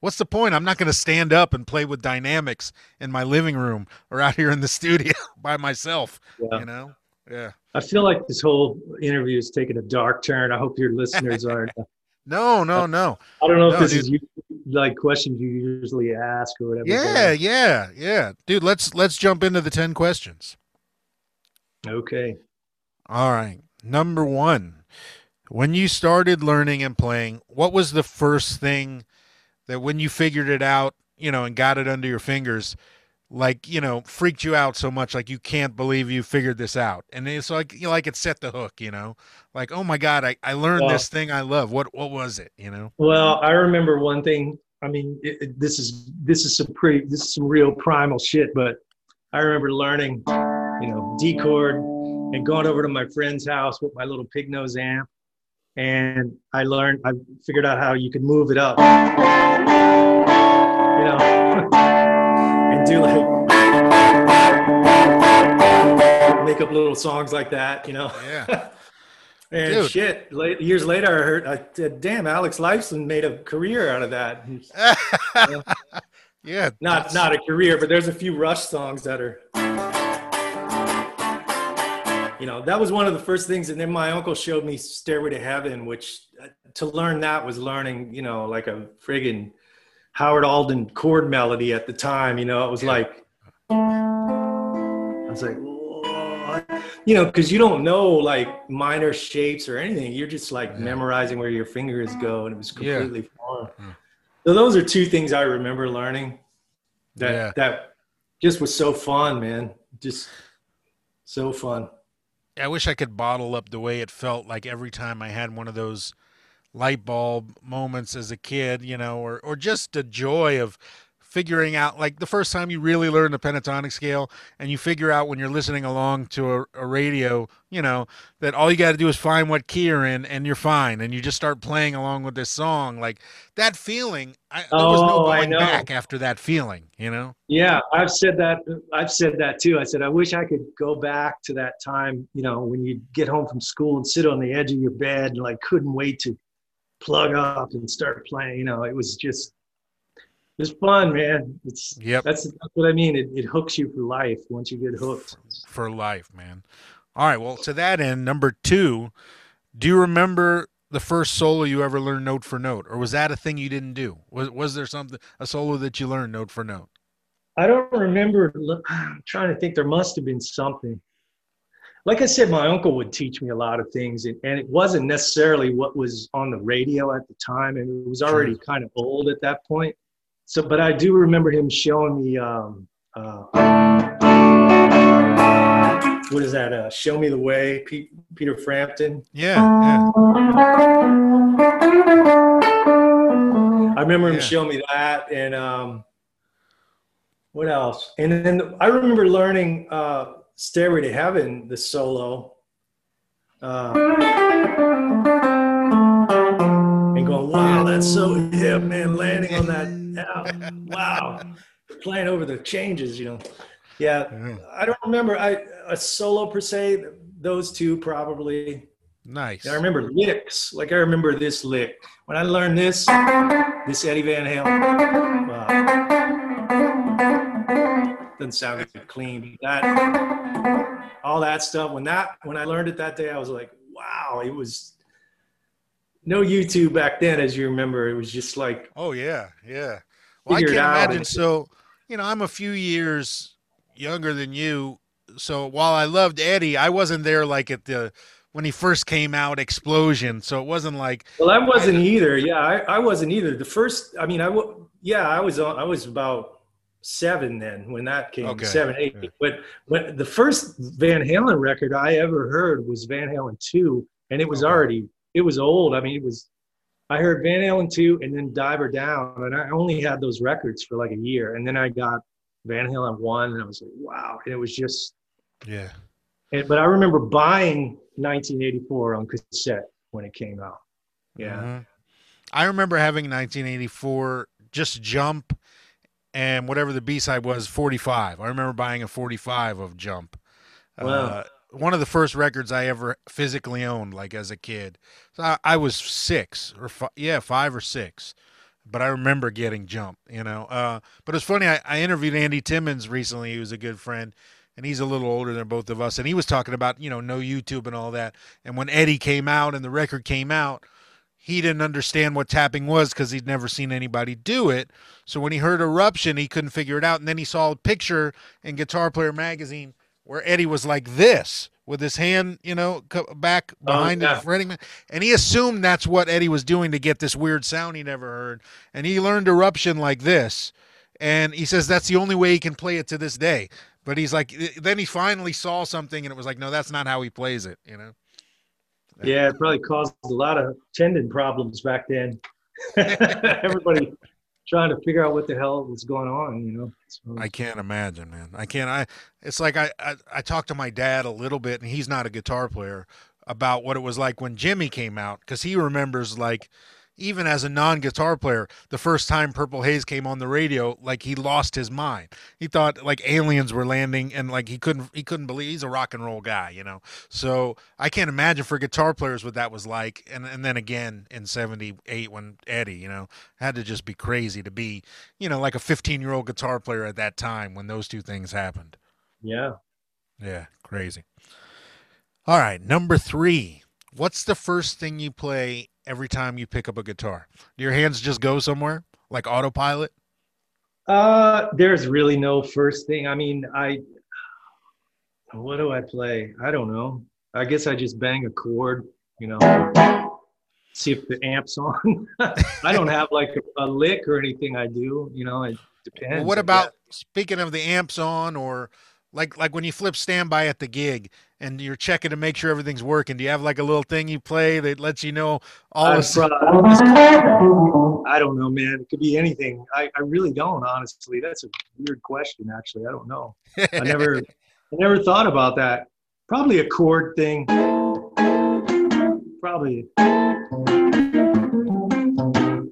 what's the point? I'm not going to stand up and play with dynamics in my living room or out here in the studio by myself, yeah. you know? Yeah. I feel like this whole interview is taking a dark turn. I hope your listeners aren't. no, no, no. I don't know no, if this dude. is like questions you usually ask or whatever. Yeah, yeah, yeah, dude. Let's let's jump into the ten questions. Okay. All right. Number one, when you started learning and playing, what was the first thing that when you figured it out, you know, and got it under your fingers? like you know freaked you out so much like you can't believe you figured this out and it's like you know, like it set the hook you know like oh my god i, I learned well, this thing i love what what was it you know well i remember one thing i mean it, it, this is this is some pretty this is some real primal shit but i remember learning you know d chord and going over to my friend's house with my little Pignose amp and i learned i figured out how you could move it up you know and do like make up little songs like that, you know. Yeah. and Dude. shit, late, years later, I heard, I said, "Damn, Alex Lifeson made a career out of that." yeah, not that's... not a career, but there's a few Rush songs that are. You know, that was one of the first things, and then my uncle showed me "Stairway to Heaven," which uh, to learn that was learning, you know, like a friggin' Howard Alden chord melody at the time. You know, it was like, I was like, what? you know, because you don't know like minor shapes or anything. You're just like yeah. memorizing where your fingers go, and it was completely yeah. foreign. So those are two things I remember learning. That that just was so fun, man. Just so fun. I wish I could bottle up the way it felt like every time I had one of those light bulb moments as a kid, you know, or or just the joy of figuring out like the first time you really learn the pentatonic scale and you figure out when you're listening along to a, a radio you know that all you got to do is find what key you're in and you're fine and you just start playing along with this song like that feeling I, there was no Oh, going back after that feeling you know Yeah, I've said that. I've said that too. I said I wish I could go back to that time. You know, when you get home from school and sit on the edge of your bed and like couldn't wait to plug up and start playing. You know, it was just it was fun, man. It's yep that's that's what I mean. It it hooks you for life once you get hooked. for life man all right well to that end number two do you remember the first solo you ever learned note for note or was that a thing you didn't do was, was there something a solo that you learned note for note I don't remember. I'm trying to think. There must have been something. Like I said, my uncle would teach me a lot of things, and, and it wasn't necessarily what was on the radio at the time, and it was already kind of old at that point. So, but I do remember him showing me. Um, uh, what is that? Uh, Show me the way, Pete, Peter Frampton. yeah yeah I remember him Yeah. showing me that, and um, what else? And then I remember learning uh, "Stairway to Heaven," the solo, uh, and going, "Wow, that's so hip, man!" Landing on that, yeah, wow, playing over the changes, you know. Yeah, Yeah. I don't remember I a solo per se. Those two probably. nice I remember licks. Like I remember this lick. When I learned this, this Eddie Van Halen. Wow. Doesn't sound clean. That all that stuff. When that when I learned it that day, I was like, wow, it was no YouTube back then, as you remember. It was just like Oh yeah, yeah. Well, I can't out imagine. So, you know, I'm a few years younger than you. So while I loved Eddie, I wasn't there like at the when he first came out explosion. So it wasn't like Well, I wasn't either. Yeah, I, I wasn't either. The first, I mean, I yeah, I was on, I was about seven then when that came, Okay. seven, eight. Yeah. But when the first Van Halen record I ever heard was Van Halen two, and it was oh, Okay. already, it was old. I mean, it was. I heard Van Halen two and then Diver Down, and I only had those records for like a year, and then I got Van Halen one, and I was like, wow, and it was just. yeah. And, but I remember buying 1984 on cassette when it came out. Yeah. Mhm. I remember having 1984 just jump and whatever the B-side was 45. I remember buying a 45 of Jump. Wow. Uh, one of the first records I ever physically owned, like as a kid. So I, I was six or fi- yeah, five or six, but I remember getting Jump. You know, uh, but it's funny. I, I interviewed Andy Timmons recently. He was a good friend, and he's a little older than both of us. And he was talking about you know no YouTube and all that. And when Eddie came out and the record came out, he didn't understand what tapping was because he'd never seen anybody do it. So when he heard Eruption, he couldn't figure it out. And then he saw a picture in Guitar Player magazine where Eddie was like this with his hand, you know, back oh, behind yeah. the fretting, and he assumed that's what Eddie was doing to get this weird sound he never heard. And he learned Eruption like this, and he says that's the only way he can play it to this day. But he's like, eh, then he finally saw something, and it was like, no, that's not how he plays it, you know. Yeah, it probably caused a lot of tendon problems back then. Everybody trying to figure out what the hell was going on, you know. So, I can't imagine, man. I can't. I. It's like I, I. I talked to my dad a little bit, and he's not a guitar player, about what it was like when Jimmy came out, because he remembers like, even as a non-guitar player, the first time Purple Haze came on the radio, like he lost his mind. He thought like aliens were landing, and like he couldn't. He couldn't believe he's a rock and roll guy, you know. So I can't imagine for guitar players what that was like. And and then again in '78 when Eddie, you know, had to just be crazy to be you know, like a 15 year old guitar player at that time when those two things happened. yeah. Yeah, crazy. All right, number three. What's the first thing you play every time you pick up a guitar? Do your hands just go somewhere like autopilot? Uh, there's really no first thing. I mean, I what do I play? I don't know. I guess I just bang a chord, you know. See if the amp's on. I don't have like a, a lick or anything I do, you know, it depends. Well, what about speaking of the amps on or like like when you flip standby at the gig and you're checking to make sure everything's working? Do you have like a little thing you play that lets you know all I, this? I don't know, man. It could be anything. I, I really don't, honestly. That's a weird question, actually. I don't know. I never, I never thought about that. Probably a chord thing. Probably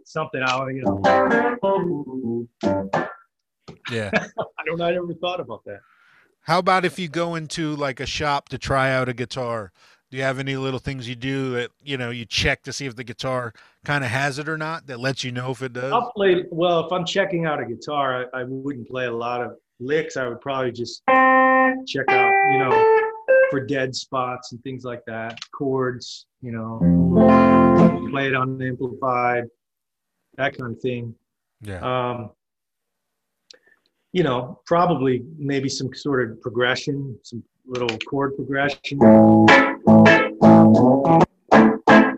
something out, you know. yeah. I don't. Know. I never thought about that. How about if you go into like a shop to try out a guitar? Do you have any little things you do that you know you check to see if the guitar kind of has it or not that lets you know if it does? I'll play. Well, if I'm checking out a guitar, I, I wouldn't play a lot of licks. I would probably just check out, you know, for dead spots and things like that. Chords, you know, play it unamplified, that kind of thing. Yeah. Um, you know, probably maybe some sort of progression, some little chord progression. I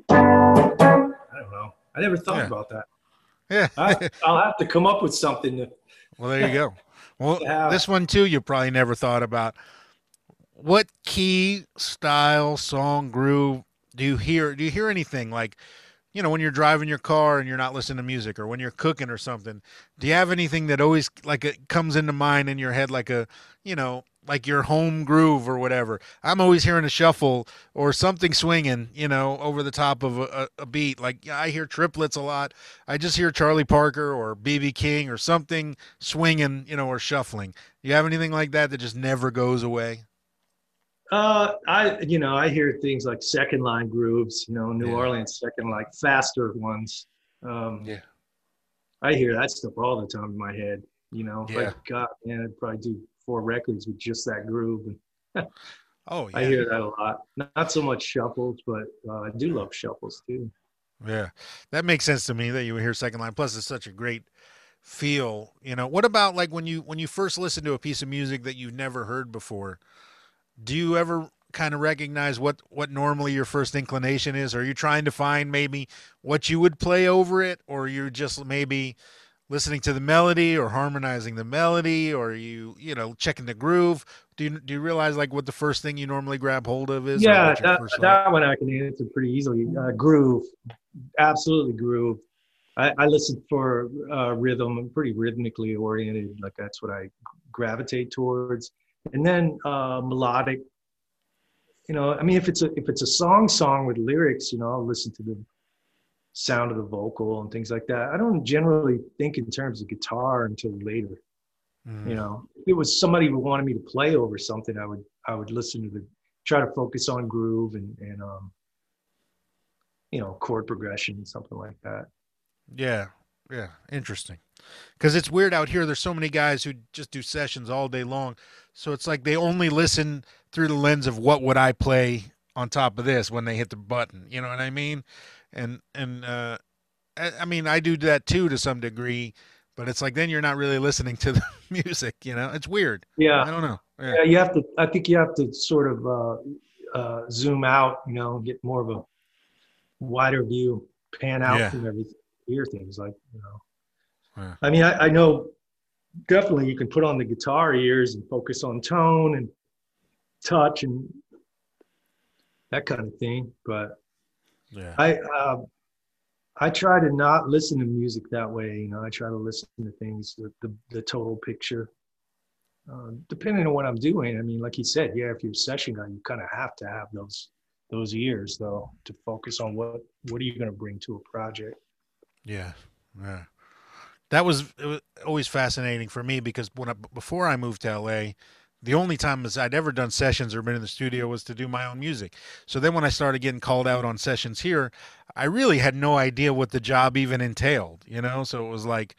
don't know. I never thought Yeah. about that. Yeah. I, I'll have to come up with something. To, Well, there you go. Well, Yeah. this one too, you probably never thought about. What key, style, song, groove do you hear? Do you hear anything like, you know, when you're driving your car and you're not listening to music, or when you're cooking or something? Do you have anything that always like it comes into mind in your head, like a, you know, like your home groove or whatever? I'm always hearing a shuffle or something swinging, you know, over the top of a, a, beat. Like I hear triplets a lot. I just hear Charlie Parker or BB King or something swinging, you know, or shuffling. You have anything like that that just never goes away? Uh, I, you know, I hear things like second line grooves, you know, New Yeah. Orleans second, like faster ones. Um, Yeah. I hear that stuff all the time in my head, you know, Yeah. like, God, man, I'd probably do four records with just that groove. Oh, yeah. I hear that a lot. Not so much shuffles, but uh, I do love shuffles too. Yeah, that makes sense to me that you would hear second line. Plus, it's such a great feel. You know, what about like when you when you first listen to a piece of music that you've never heard before? Do you ever kind of recognize what what normally your first inclination is? Are you trying to find maybe what you would play over it, or you're just maybe listening to the melody or harmonizing the melody, or you you know checking the groove? Do you do you realize like what the first thing you normally grab hold of is? yeah, that, that one I can answer pretty easily. Uh, groove, absolutely groove. I, I listen for uh, rhythm. I'm pretty rhythmically oriented. Like that's what I gravitate towards. And then uh, melodic. You know, I mean, if it's a if it's a song song with lyrics, you know, I'll listen to the sound of the vocal and things like that. I don't generally think in terms of guitar until later Mm. you know if it was somebody who wanted me to play over something i would i would listen to the try to focus on groove and and um you know chord progression something like that Yeah, yeah, interesting. Because it's weird out here. There's so many guys who just do sessions all day long, so it's like they only listen through the lens of what would I play on top of this when they hit the button. You know what I mean? And and uh, I, I mean I do that too to some degree, but it's like then you're not really listening to the music. You know, it's weird. Yeah, I don't know. Yeah, yeah you have to i think you have to sort of uh uh zoom out you know get more of a wider view pan out Yeah. from everything hear things like you know Yeah. i mean I, I know definitely you can put on the guitar ears and focus on tone and touch and that kind of thing but yeah, I uh, I try to not listen to music that way. You know, I try to listen to things the the, the total picture. Uh, depending on what I'm doing, I mean, like you said, yeah, if you're a session guy, you kind of have to have those those ears though to focus on what what are you going to bring to a project. Yeah, yeah. That was, it was always fascinating for me because when I, before I moved to LA, the only time as I'd ever done sessions or been in the studio was to do my own music. So then when I started getting called out on sessions here, I really had no idea what the job even entailed, you know? So it was like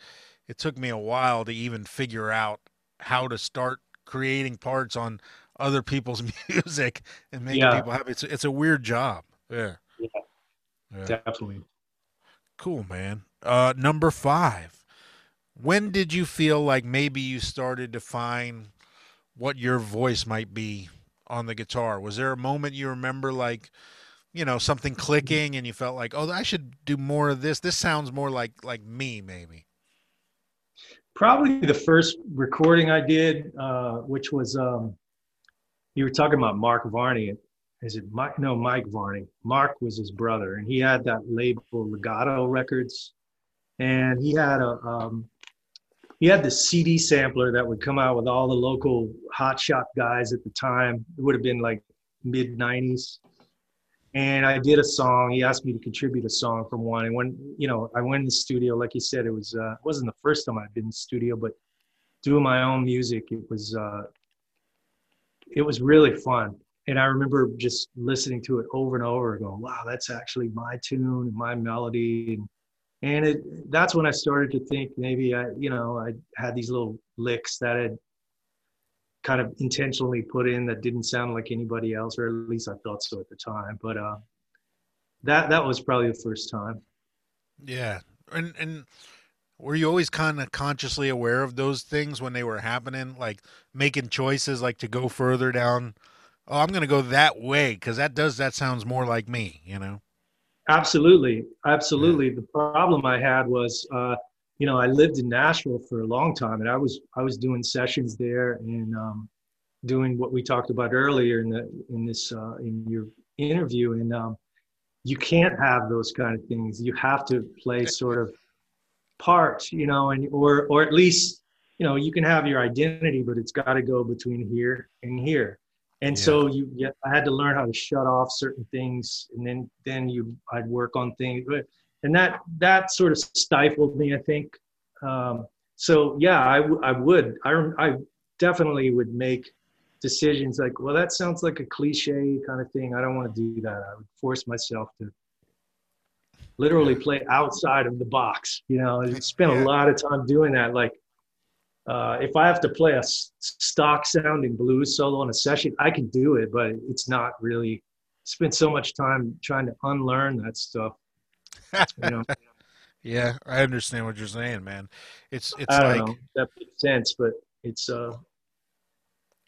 it took me a while to even figure out how to start creating parts on other people's music and making Yeah. people happy. It's it's a weird job. Yeah. Yeah. Yeah. Definitely. Cool, man. Uh, number five. When did you feel like maybe you started to find what your voice might be on the guitar? Was there a moment you remember, like, you know, something clicking, and you felt like, oh, I should do more of this. This sounds more like like me, maybe. Probably the first recording I did, uh, which was um, you were talking about Mark Varney. Is it Mike? No, Mike Varney. Mark was his brother, and he had that label Legato Records, and he had a um, he had the CD sampler that would come out with all the local hot shop guys at the time. It would have been like mid '90s, and I did a song. He asked me to contribute a song from one, and when you know I went in the studio, like you said, it was uh, it wasn't the first time I'd been in the studio, but doing my own music, it was uh, it was really fun. And I remember just listening to it over and over, going, "Wow, that's actually my tune my melody." And and it that's when I started to think maybe I, you know, I had these little licks that had kind of intentionally put in that didn't sound like anybody else, or at least I thought so at the time. But uh, that that was probably the first time. Yeah, and and were you always kind of consciously aware of those things when they were happening, like making choices, like to go further down? Oh, I'm going to go that way because that does that sounds more like me, you know. Absolutely, absolutely. Yeah. The problem I had was, uh, you know, I lived in Nashville for a long time, and I was I was doing sessions there and um, doing what we talked about earlier in the in this uh, in your interview, and um, you can't have those kind of things. You have to play sort of parts, you know, and or or at least you know you can have your identity, but it's got to go between here and here. And yeah. so you, yeah, I had to learn how to shut off certain things, and then then you, I'd work on things, and that that sort of stifled me, I think. Um, so yeah, I, w- I would, I, I definitely would make decisions like, well, that sounds like a cliche kind of thing. I don't want to do that. I would force myself to literally play outside of the box. You know, I spent yeah. a lot of time doing that. Like, uh, if I have to play a stock sounding blues solo in a session, I can do it, but it's not really. Spent so much time trying to unlearn that stuff. You know? yeah, I understand what you're saying, man. It's it's like know, that makes sense, but it's uh,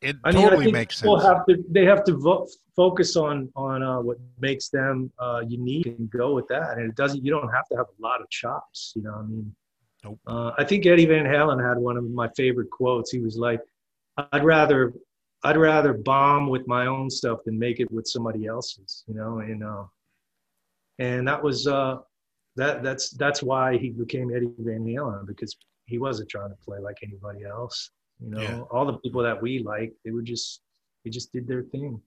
it I mean, totally makes sense. Have to, they have to vo- focus on on uh, what makes them uh, unique and go with that. And it doesn't. You don't have to have a lot of chops. You know, I mean, Nope. Uh, I think Eddie Van Halen had one of my favorite quotes. He was like, "I'd rather, I'd rather bomb with my own stuff than make it with somebody else's." You know, and uh, and that was uh, that that's that's why he became Eddie Van Halen because he wasn't trying to play like anybody else. You know, yeah. all the people that we like, they were just they just did their thing.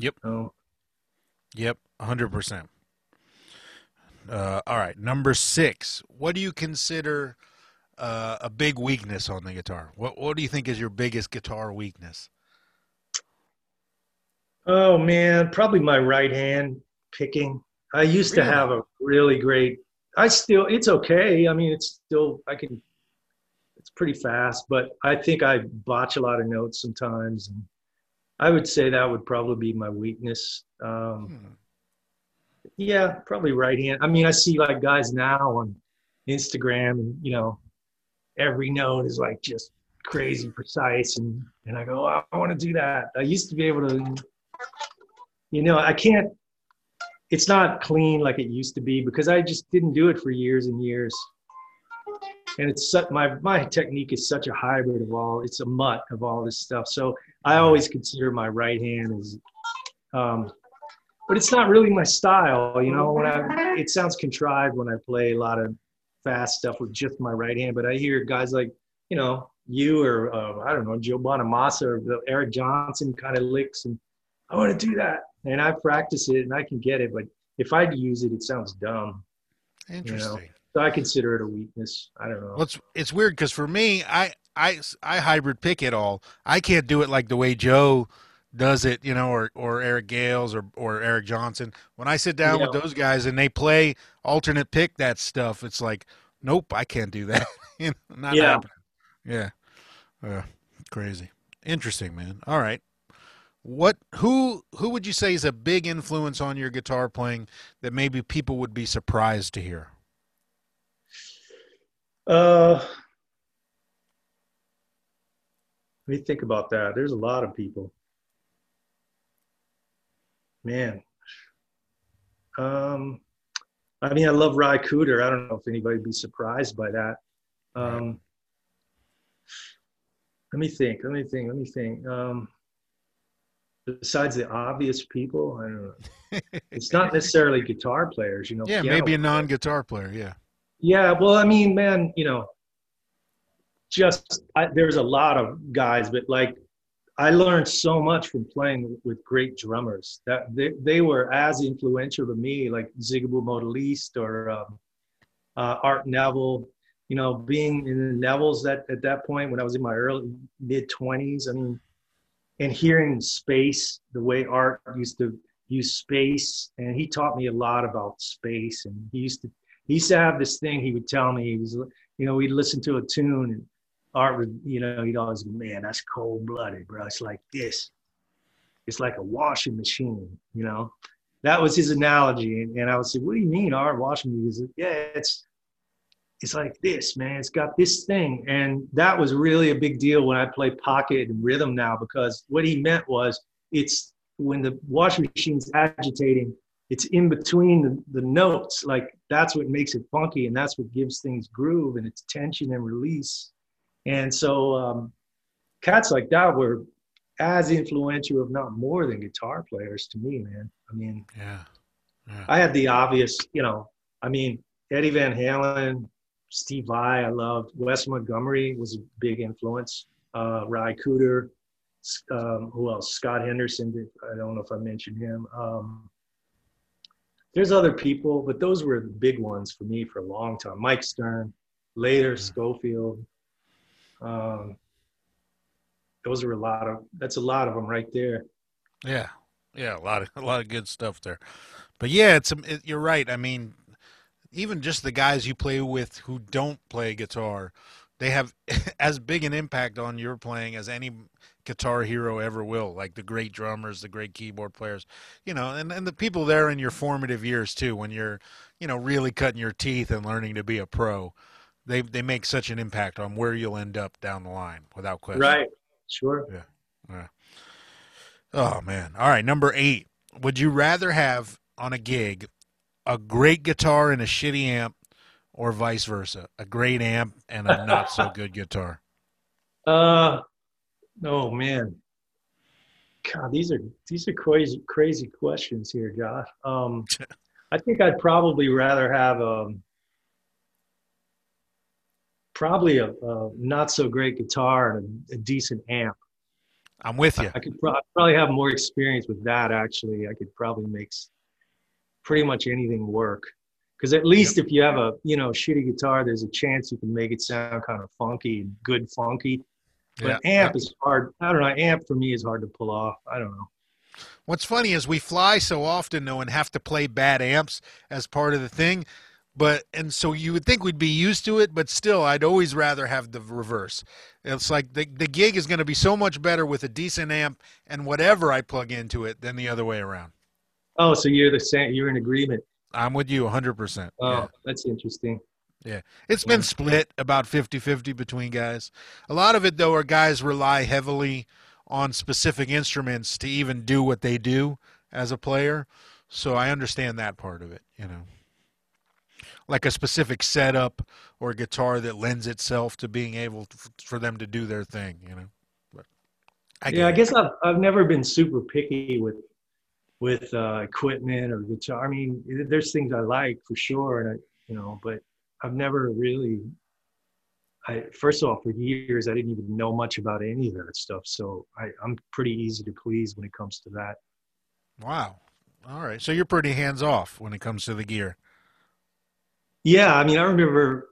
Yep. So, yep, hundred percent. Uh, all right, number six. What do you consider uh, a big weakness on the guitar? What What do you think is your biggest guitar weakness? Oh man, probably my right hand picking. I used really? to have a really great. I still, it's okay. I mean, it's still I can. It's pretty fast, but I think I botch a lot of notes sometimes, and I would say that would probably be my weakness. Um, hmm yeah, probably right hand. I mean, I see like guys now on Instagram, and you know, every note is like just crazy precise, and and I go, oh, I want to do that. I used to be able to, you know, I can't. It's not clean like it used to be because I just didn't do it for years and years. And it's my my technique is such a hybrid of all. It's a mutt of all this stuff. So I always consider my right hand as um, but it's not really my style. You know, when I, it sounds contrived when I play a lot of fast stuff with just my right hand. But I hear guys like, you know, you or uh, I don't know, Joe Bonamassa or Eric Johnson kind of licks, and I want to do that, and I practice it and I can get it. But if I use it, it sounds dumb. Interesting. You know? So I consider it a weakness. I don't know. Well, it's it's weird because for me, I I I hybrid pick it all. I can't do it like the way Joe does it, you know, or or Eric Gales or or Eric Johnson. When I sit down with those guys and they play alternate pick that stuff, it's like, nope, I can't do that. Not yeah. Happening. Yeah. Uh, crazy. Interesting, man. All right. What who who would you say is a big influence on your guitar playing that maybe people would be surprised to hear? Uh let me think about that. There's a lot of people man. Um, I mean, I love Ry Cooder. I don't know if anybody'd be surprised by that. Um, let me think. Let me think. Let me think. Um, besides the obvious people, I don't know. it's not necessarily guitar players, you know. Yeah, maybe a non-guitar player. Yeah. Yeah, well, I mean, man, you know, just I, there's a lot of guys, but like I learned so much from playing with great drummers that they, they were as influential to me, like Zigaboo Modeliste or um, uh, Art Neville. You know, being in the Neville's that at that point when I was in my early mid twenties, I mean, and hearing space, the way Art used to use space, and he taught me a lot about space, and he used to he used to have this thing he would tell me he was you know we'd listen to a tune and art would you know he'd always go man that's cold blooded bro. It's like this. It's like a washing machine you know? That was his analogy and, and i would say what do you mean art? Washing machine? He's like, yeah it's it's like this man. It's got this thing. And that was really a big deal when i play pocket and rhythm now because what he meant was it's when the washing machine's agitating it's in between the, the notes. Like that's what makes it funky and that's what gives things groove and it's tension and release and so um, cats like that were as influential if not more than guitar players to me man i mean Yeah. Yeah. i had the obvious you know i mean eddie van halen steve vai i loved wes montgomery was a big influence uh, ry cooder um, who else scott henderson did, i don't know if i mentioned him um, there's other people, but those were the big ones for me for a long time. Mike Stern, later Scofield. Um, those are a lot of. That's a lot of them right there. Yeah, yeah, a lot of a lot of good stuff there. But yeah, it's it, you're right. I mean, even just the guys you play with who don't play guitar, they have as big an impact on your playing as any guitar hero ever will. Like the great drummers, the great keyboard players, you know, and and the people there in your formative years too, when you're, you know, really cutting your teeth and learning to be a pro. They they make such an impact on where you'll end up down the line, without question. Right. Sure. Yeah. Oh man. All right, number 8. Would you rather have on a gig a great guitar and a shitty amp or vice versa? A great amp and a not so good guitar. Uh, oh man. God, these are these are crazy crazy questions here, Josh. Um, I think I'd probably rather have um, probably a, a not so great guitar and a, a decent amp. I'm with you. I could pro- probably have more experience with that. Actually, I could probably make pretty much anything work. Because at least if you have a you know shitty guitar, there's a chance you can make it sound kind of funky and good funky. But Yeah. amp is hard. I don't know. Amp for me is hard to pull off. I don't know. What's funny is we fly so often though and have to play bad amps as part of the thing. But and so you would think we'd be used to it, but still I'd always rather have the reverse. It's like the the gig is going to be so much better with a decent amp and whatever I plug into it than the other way around. Oh, so you're the same. You're in agreement. I'm with you 100%. Oh, Yeah. that's interesting. Yeah. It's been split about 50-50 between guys. A lot of it though are guys rely heavily on specific instruments to even do what they do as a player. So I understand that part of it, you know. Like a specific setup or guitar that lends itself to being able to, for them to do their thing, you know. But I yeah, I guess I've I've never been super picky with with uh, equipment or guitar. I mean, there's things I like for sure, and I, you know, but I've never really. I first of all, for years, I didn't even know much about any of that stuff, so I, I'm pretty easy to please when it comes to that. Wow. All right. So you're pretty hands off when it comes to the gear. Yeah, I mean, I remember.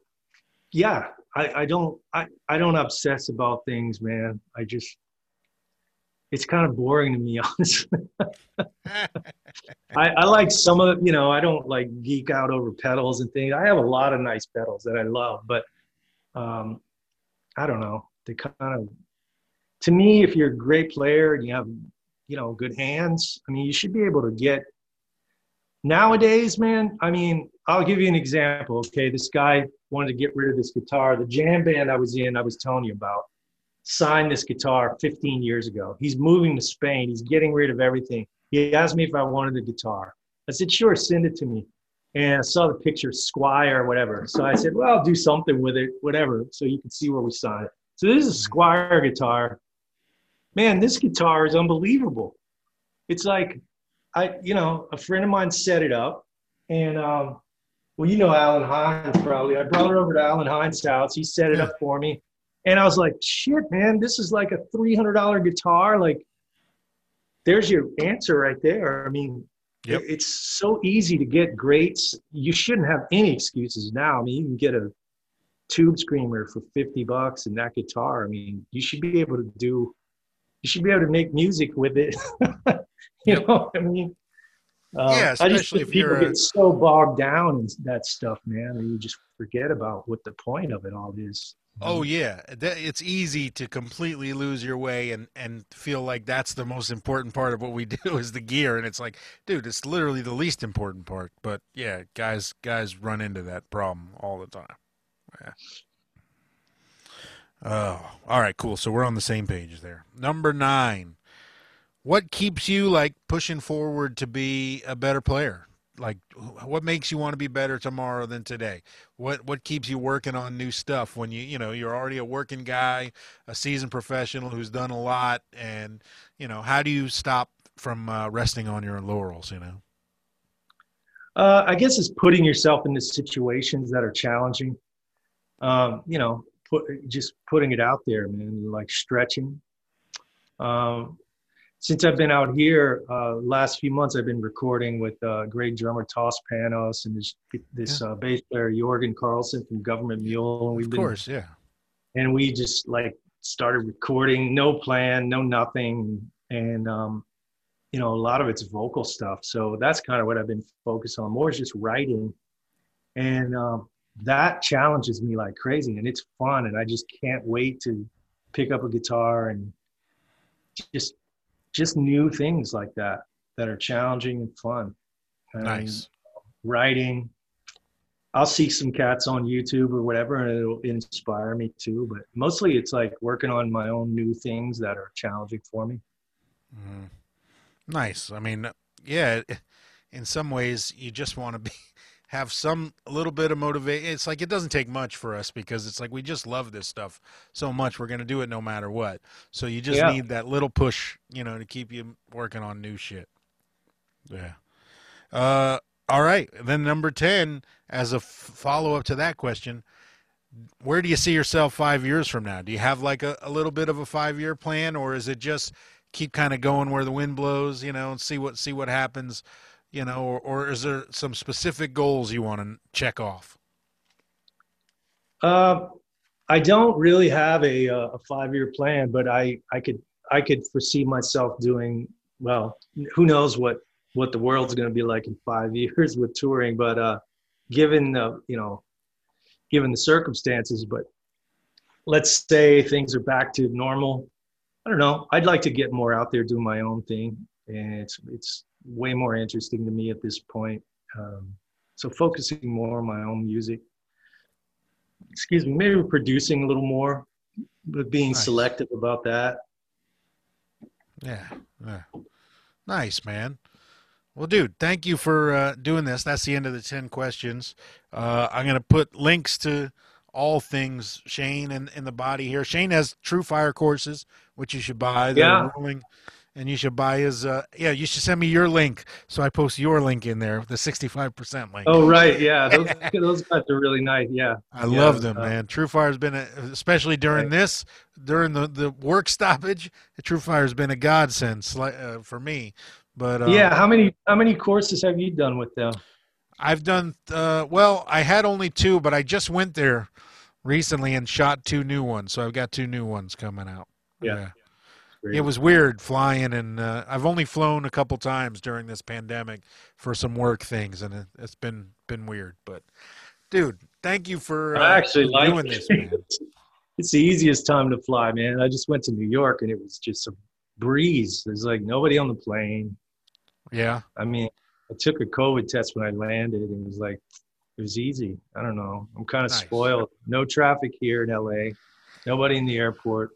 Yeah, I, I don't I, I don't obsess about things, man. I just it's kind of boring to me, honestly. I, I like some of you know I don't like geek out over pedals and things. I have a lot of nice pedals that I love, but um, I don't know. They kind of to me, if you're a great player and you have you know good hands, I mean, you should be able to get. Nowadays, man, I mean, I'll give you an example. Okay, this guy wanted to get rid of this guitar. The jam band I was in, I was telling you about, signed this guitar 15 years ago. He's moving to Spain. He's getting rid of everything. He asked me if I wanted the guitar. I said, sure, send it to me. And I saw the picture, Squier or whatever. So I said, well, I'll do something with it, whatever, so you can see where we signed it. So this is a Squier guitar. Man, this guitar is unbelievable. it's like I, you know, a friend of mine set it up, and um, well, you know Allen Hinds probably. I brought it over to Allen Hinds' house. He set it Yeah. up for me, and I was like, "Shit, man, this is like a three hundred dollar guitar. Like, there's your answer right there. I mean, Yep. it's so easy to get greats. You shouldn't have any excuses now. I mean, you can get a tube screamer for fifty bucks and that guitar. I mean, you should be able to do. You should be able to make music with it. you know what I mean? Uh, Yeah, I just especially think if people a- get so bogged down in that stuff, man, and you just forget about what the point of it all is. Oh yeah, it's easy to completely lose your way and and feel like that's the most important part of what we do is the gear, and it's like, dude, it's literally the least important part. But yeah, guys, guys run into that problem all the time. Yeah. Oh, all right, cool. So we're on the same page there. Number nine, what keeps you like pushing forward to be a better player? Like, what makes you want to be better tomorrow than today? What what keeps you working on new stuff when you you know you're already a working guy, a seasoned professional who's done a lot, and you know how do you stop from uh, resting on your laurels? You know. Uh, I guess it's putting yourself into situations that are challenging. Um, you know, put just putting it out there, man. Like stretching. Um, since I've been out here, uh, last few months I've been recording with uh, great drummer Toss Panos and this this uh, bass player Jorgen Carlsson from Government Mule, and we've Of been course, yeah. and we just like started recording no plan no nothing and um you know a lot of it's vocal stuff so that's kind of what i've been focused on more is just writing and um that challenges me like crazy and it's fun and i just can't wait to pick up a guitar and just just new things like that that are challenging and fun And Nice. writing I'll see some cats on YouTube or whatever, and it'll inspire me too. But mostly, it's like working on my own new things that are challenging for me. Mhm. Nice. I mean, yeah. In some ways, you just want to be have some little bit of motivation. It's like it doesn't take much for us because it's like we just love this stuff so much. We're gonna do it no matter what. So you just Yeah. need that little push, you know, to keep you working on new shit. Yeah. Uh. All right. Then number ten, as a f- follow up to that question, where do you see yourself five years from now? Do you have like a, a little bit of a five year plan, or is it just keep kind of going where the wind blows, you know, and see what see what happens, you know, or, or is there some specific goals you want to check off? Uh, I don't really have a, uh, a five year plan, but I, I could I could foresee myself doing well. Who knows what what the world's going to be like in five years with touring, but uh, given the you know given the circumstances, but let's say things are back to normal. I don't know. I'd like to get more out there, do my own thing, and it's it's way more interesting to me at this point. Um, so focusing more on my own music excuse me, maybe producing a little more, but being Nice. selective about that. Yeah, yeah. Nice, man. Well, dude, thank you for uh, doing this. That's the end of the 10 questions. Uh, I'm going to put links to all things Shane in, in the body here. Shane has TrueFire courses, which you should buy. They're Yeah. rolling. And you should buy his, uh, yeah, you should send me your link. So I post your link in there, the 65% link. Oh, right. Yeah. Those, those guys are really nice. Yeah. I Yeah, love them, uh, man. TrueFire's been, a, especially during Right. this, during the, the work stoppage, TrueFire's been a godsend uh, for me. But uh, yeah. How many, how many courses have you done with them? I've done uh, well. I had only two, but I just went there recently and shot two new ones. So I've got two new ones coming out. Yeah. Great. It was weird flying, and uh, I've only flown a couple times during this pandemic for some work things, and it, it's been been weird. But, dude, thank you for uh, I actually for like doing this, man. it's the easiest time to fly, man. I just went to New York and it was just a breeze. There's like nobody on the plane. Yeah, I mean, I took a COVID test when I landed and it was like, it was easy. I don't know. I'm kind of Nice. spoiled. No traffic here in LA. Nobody in the airport.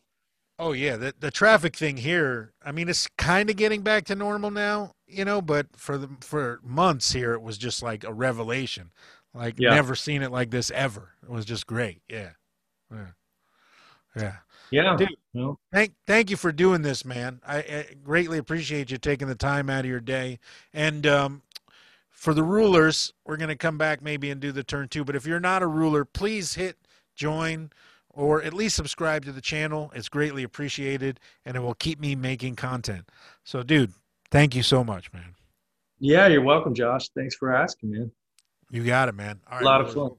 Oh yeah, the the traffic thing here. I mean, it's kind of getting back to normal now, you know. But for the for months here, it was just like a revelation. Like Yeah. never seen it like this ever. It was just great. Yeah, yeah, Yeah. Yeah. Dude. Thank, thank you for doing this, man. I, I greatly appreciate you taking the time out of your day. And um, for the rulers, we're going to come back maybe and do the turn two. But if you're not a ruler, please hit join or at least subscribe to the channel. It's greatly appreciated, and it will keep me making content. So, dude, thank you so much, man. yeah, you're welcome, Josh. Thanks for asking, man. You got it, man. All A lot of fun.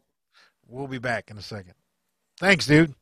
We'll be back in a second. Thanks, dude.